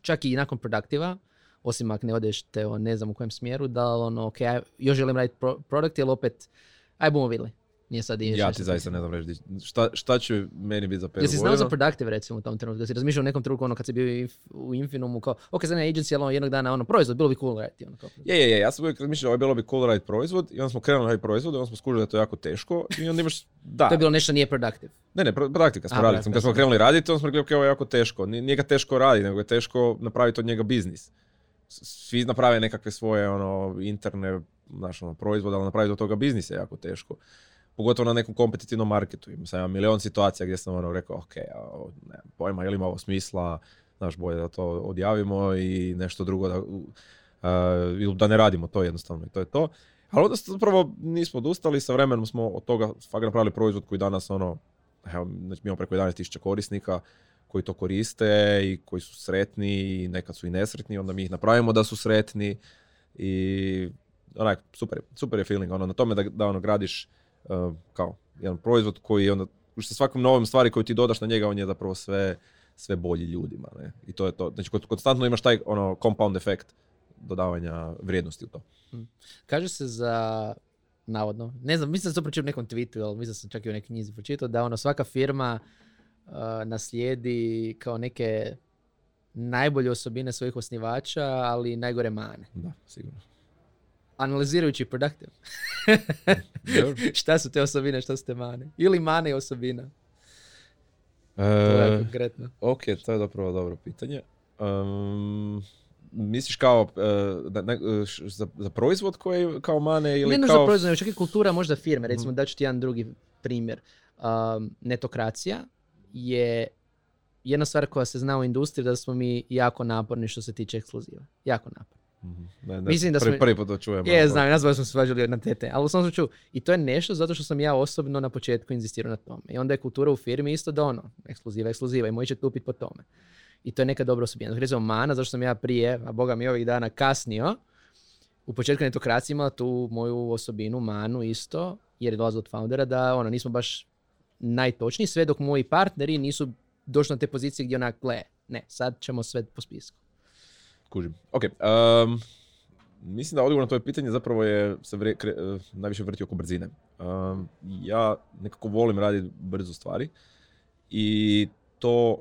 čak i nakon produktiva, osim ako ne odeš te, ne znam u kojem smjeru, da ono, ok, još želim raditi pro, produkt, ili opet, aj bumo vidjeli. Nije sad Ja ti zaista ne znam reći. Šta, šta će meni biti za pet Jesi znao za productive recimo u tom trenutku? Da si razmišljao u nekom trenutku ono kad si bio u Inf- u Infinumu kao, ok, sad je agency, ali ono jednog dana ono proizvod, bilo bi cool raditi. Ono, kao, Je, je, je, ja sam uvijek razmišljao, ovo bilo bi cool raditi proizvod i onda smo krenuli raditi proizvod i onda smo skužili da je to jako teško i onda imaš, da, To je bilo nešto nije productive. ne, ne, pro- praktika smo A, radili, kad smo krenuli raditi, onda smo rekli, ok, ovo je jako teško, Nije- ga teško raditi, nego je teško napraviti od njega biznis. Svi naprave nekakve svoje, ono, interne, znaš, ono, proizvode, ali napraviti od toga biznis je jako teško. Pogotovo na nekom kompetitivnom marketu. Imam sam milion situacija gdje sam ono rekao, ok, ovo, nemam pojma, je ima ovo smisla, znaš, bolje da to odjavimo i nešto drugo da, uh, da ne radimo to jednostavno i to je to. Ali onda zapravo nismo odustali, sa vremenom smo od toga fakat napravili proizvod koji danas ono, evo, znači imamo preko 11.000 korisnika koji to koriste i koji su sretni i nekad su i nesretni, onda mi ih napravimo da su sretni i onak, super, super je feeling, ono, na tome da, da ono gradiš uh, kao jedan proizvod koji onda, sa svakom novom stvari koju ti dodaš na njega, on je zapravo sve, sve bolji ljudima, ne? I to je to. Znači, kod- konstantno imaš taj ono, compound efekt dodavanja vrijednosti u to. Kaže se za, navodno, ne znam, mislim da sam to pročitao u nekom tweetu, ali mislim da sam čak i u nekoj knjizi pročitao, da ono svaka firma uh, naslijedi kao neke najbolje osobine svojih osnivača, ali najgore mane. Da, sigurno. Analizirajući productive. Šta su te osobine, šta su te mane? Ili mane i osobina? To E, je konkretno. ok, to je zapravo dobro pitanje. Um, misliš kao e, da- ne, za, za proizvod koji kao mane ili Ne kao... za proizvod, čak i kultura možda firme. Mhm. Recimo, daću ti jedan drugi primjer. Um, netokracija je jedna stvar koja se zna u industriji da smo mi jako naporni što se tiče ekskluziva. Jako naporni. Mhm. Ne, ne, Mislim da prvi, smo- prvi put to čujem. Je, znam, nas smo se svađali na te teme, ali u svom slučaju, i to je nešto zato što sam ja osobno na početku inzistirao na tome. I onda je kultura u firmi isto da ono, ekskluziva, ekskluziva i moji će tupit po tome. I to je neka dobra osobina. Recimo mana, zašto sam ja prije, a boga mi ovih dana kasnio, u početku netokracije imala tu moju osobinu, manu isto, jer je dolazila od foundera, da ono, nismo baš najtočniji, sve dok moji partneri nisu došli na te pozicije gdje onak, gle, ne, sad ćemo sve po spisku. Kužim. Ok, um, mislim da odgovor na tvoje pitanje zapravo je se vre- kre- eh, najviše vrti oko brzine. Um, ja nekako volim raditi brzo stvari i to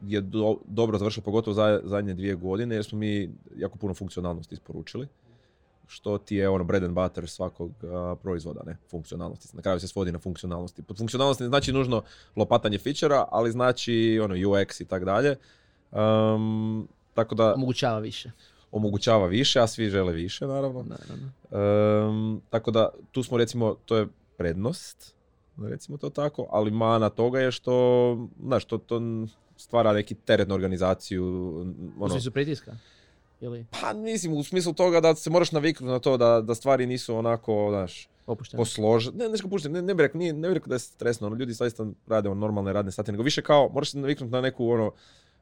je do- dobro završilo, pogotovo za, zadnje dvije godine, jer smo mi jako puno funkcionalnosti isporučili što ti je ono bread and butter svakog a, proizvoda, ne, funkcionalnosti. Na kraju se svodi na funkcionalnosti. Pod funkcionalnosti ne znači nužno lopatanje fičera, ali znači ono UX i tak dalje. Um, tako da Omogućava više. omogućava više, a svi žele više naravno. Naravno. Ehm, tako da tu smo recimo, to je prednost, recimo to tako, ali mana toga je što, znaš, to, to stvara neki teret na organizaciju, U ono, smislu pritiska. Ili Pa mislim, u smislu toga da se moraš naviknuti na to da, da stvari nisu onako, znaš, opušteno? posložene. Ne, nešto pušteno, ne, ne bih rekao, nije- ne bih rekao da je stresno, ono, ljudi zaista rade normalne radne sate, nego više kao, moraš se naviknuti na neku, ono,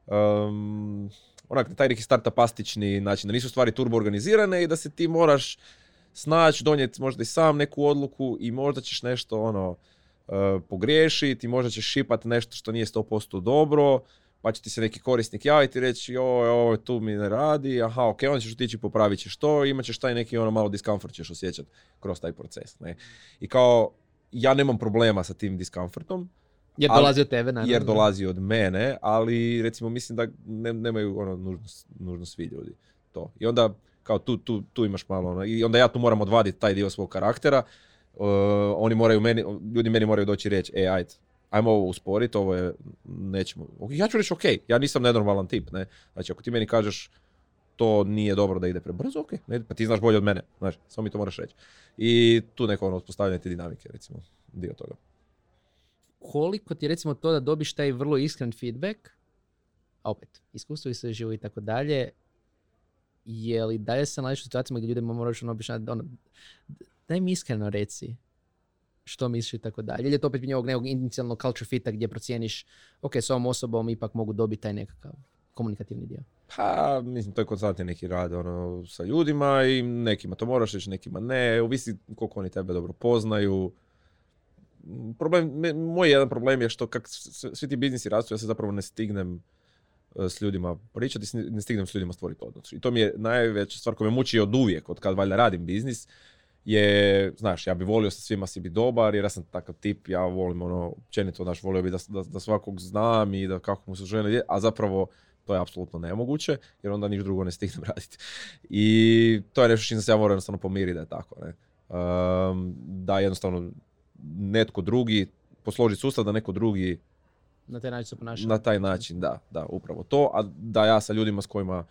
um, onak, taj neki startupastični način, da nisu stvari turbo organizirane i da se ti moraš snaći, donijeti možda i sam neku odluku i možda ćeš nešto, ono, uh, pogriješiti, možda ćeš šipat nešto što nije 100% dobro, pa će ti se neki korisnik javiti i reći joj, ovo tu mi ne radi, aha, ok, onda ćeš otići popravit ćeš to, imat ćeš taj neki ono malo diskomfort ćeš osjećati kroz taj proces. Ne? I kao, ja nemam problema sa tim diskomfortom, Jer dolazi od tebe, naravno. jer dolazi od mene, ali recimo mislim da ne, nemaju ono nužno, nužno svi ljudi to. I onda kao tu, tu, tu imaš malo ono, i onda ja tu moram odvaditi taj dio svog karaktera, Uh, oni moraju meni, ljudi meni moraju doći reći, e, ajde, ajmo ovo usporiti, ovo je, nećemo. Ok, Ja ću reći, ok, ja nisam nenormalan tip, ne. Znači, ako ti meni kažeš, to nije dobro da ide prebrzo, ok, ne, pa ti znaš bolje od mene, znaš, samo mi to moraš reći. I tu neko ono, uspostavljanje te dinamike, recimo, dio toga. Koliko ti recimo to da dobiš taj vrlo iskren feedback, a opet, iskustvo i sve živo i tako dalje, je li dalje se nalaziš u situacijama gdje ljudima moraš ono objašnjavati, ono, daj mi iskreno reci što misliš i tako dalje. Ili je to opet pitanje ovog nekog inicijalnog culture fita gdje procijeniš, ok, s ovom osobom ipak mogu dobiti taj nekakav komunikativni dio. Pa, mislim, to je konstantni neki rad ono, sa ljudima i nekima to moraš reći, nekima ne, ovisi koliko oni tebe dobro poznaju. Problem, moj jedan problem je što kak svi ti biznisi rastu, ja se zapravo ne stignem e, s ljudima pričati, ne stignem s ljudima stvoriti odnos. I to mi je najveća stvar koja me muči od uvijek, od kad valjda radim biznis, je, znaš, ja bi volio sa svima si biti dobar, jer ja sam takav tip, ja volim ono, općenito, znaš, volio bi da, da, da svakog znam i da kako mu se želi, a zapravo to je apsolutno nemoguće, jer onda niš drugo ne stignem raditi. I to je nešto čim se ja moram jednostavno pomiriti da je tako, ne. Um, da jednostavno netko drugi, posložiti sustav da neko drugi Na taj način se ponaša. na taj način, da, da, upravo to, a da ja sa ljudima s kojima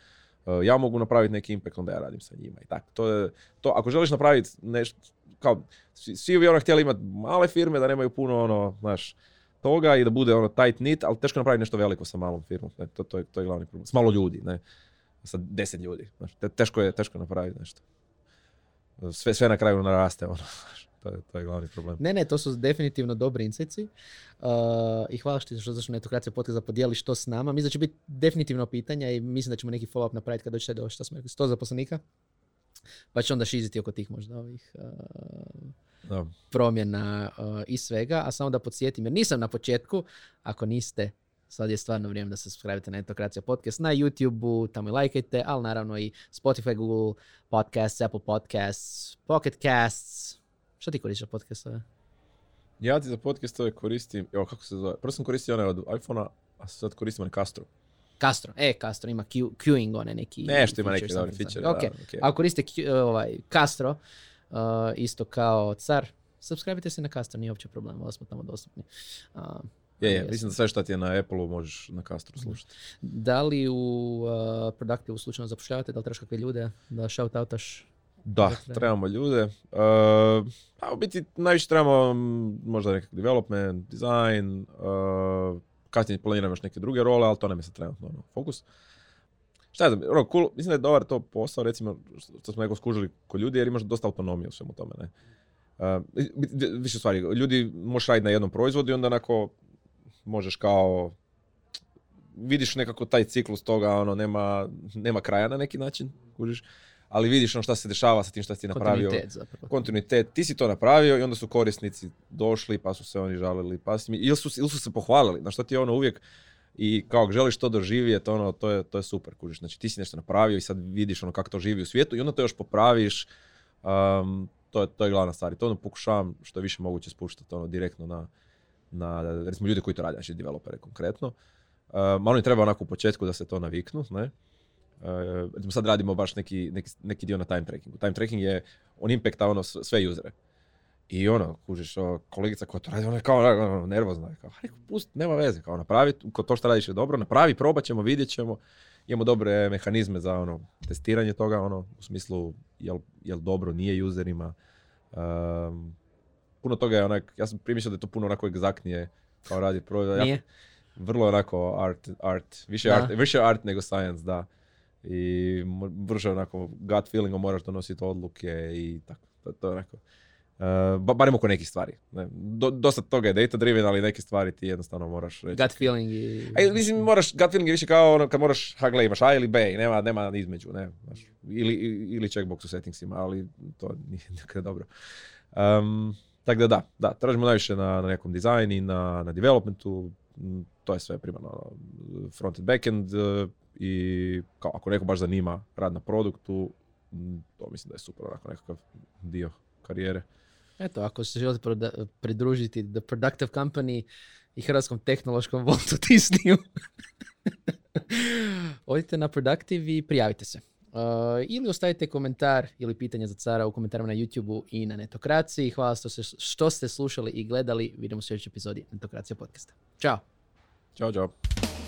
uh, ja mogu napraviti neki impact, onda ja radim sa njima i tako. To je, to, ako želiš napraviti nešto, kao, svi, svi bi ono htjeli imati male firme, da nemaju puno ono, znaš, toga i da bude ono tight knit, ali teško napraviti nešto veliko sa malom firmom, ne, to, to, je, to je glavni problem. S malo ljudi, ne, sa deset ljudi, znaš, te- teško je, teško napraviti nešto. Sve, sve na kraju naraste, ono, znaš, to je, to je glavni problem. Ne, ne, to su definitivno dobri insajci. Uh, I hvala što što zašto netokracija podcast da podijeliš to s nama. Mislim da će biti definitivno pitanja i mislim da ćemo neki follow-up napraviti kad dođete do što smo rekli, 100 zaposlenika. Pa će onda šiziti oko tih možda ovih uh, Da. promjena uh, i svega. A samo da podsjetim, jer nisam na početku, ako niste, sad je stvarno vrijeme da se subscribe na Netokracija podcast na YouTube-u, tamo i lajkajte, ali naravno i Spotify, Google Podcasts, Apple Podcasts, Pocket Casts. Što ti koristiš za podcastove? Ja ti za podcastove koristim, evo kako se zove, prvo sam koristio onaj od iPhona, a sad koristim onaj Castro. Castro, e, Castro ima Q, queuing one neki. Nešto ima neki dobri feature, da, ako koriste Q- ovaj, Castro, uh, isto kao car, subscribe se na Castro, nije uopće problem, da smo tamo dostupni. Uh, Je, je, mislim da sve što ti je na Apple-u možeš na Castro slušati. Da li u uh, Productive slučajno zapošljavate, da li trebaš kakve ljude da shout-outaš? Da, Dakle. trebamo ljude. Uh, a u biti najviše trebamo mm, možda nekakav development, design, uh, kasnije planiram još neke druge role, ali to nam je sad trenutno ono, fokus. Šta ja znam, ono, cool, mislim da je dobar to posao, recimo, što smo neko skužili kod ljudi, jer imaš dosta autonomije u svemu tome, ne. Uh, vi- vi- više stvari, ljudi možeš raditi na jednom proizvodu i onda onako možeš kao vidiš nekako taj ciklus toga, ono, nema, nema kraja na neki način, kužiš, ali vidiš ono šta se dešava sa tim šta si napravio. Kontinuitet zapravo. Kontinuitet, ti si to napravio i onda su korisnici došli pa su se oni žalili, pa si mi, ili su, ili su se pohvalili, na što ti je ono uvijek i kao želiš to doživjeti, ono, to je, to je super, kužiš. Znači ti si nešto napravio i sad vidiš ono kako to živi u svijetu i onda to još popraviš, um, to, je, to je glavna stvar. I to ono pokušavam što je više moguće spuštati ono, direktno na, na, recimo, ljude koji to rade, znači developere konkretno. Um, oni treba onako u početku da se to naviknu, ne? Uh, recimo sad radimo baš neki, neki, neki dio na time trackingu. Time tracking je, on impacta ono sve usere. I ono, kužiš, o, kolegica koja to radi, ona je kao ono, nervozna. je Kao, rekao, pust, nema veze, kao napravi, ko to što radiš je dobro, napravi, probat ćemo, vidjet ćemo. Imamo dobre mehanizme za ono, testiranje toga, ono, u smislu jel, jel dobro nije userima. Um, puno toga je onak, ja sam primislio da je to puno onako egzaktnije kao radi proizvod. Ja- vrlo onako art, art, više, Da. art, više art nego science, da. I brže onako gut feelingom moraš donositi odluke i tako. To, to je onako. Uh, ba- barem oko nekih stvari. Ne. Do, dosta toga je data driven, ali neke stvari ti jednostavno moraš reći. Gut feeling i... A, mislim, moraš, gut feeling je više kao ono kad moraš, ha gle, imaš A ili B, nema, nema između, ne, znaš, ili, ili checkbox u settingsima, ali to nije nikada dobro. Um, tako da da, da, tražimo najviše na, na nekom dizajnu i na, na developmentu, to je sve primarno front and backend e, i kao ako neko baš zanima rad na produktu, to mislim da je super onako nekakav dio karijere. Eto, ako se želite proda- pridružiti The Productive Company i Hrvatskom tehnološkom Voltu Disneyu, odite na Productive i prijavite se. Uh, ili ostavite komentar ili pitanje za cara u komentarima na YouTube i na Netokraciji. Hvala što, se, što ste slušali i gledali. Vidimo se u sljedećoj epizodi Netokracija podcasta. Ćao! Ćao, čao.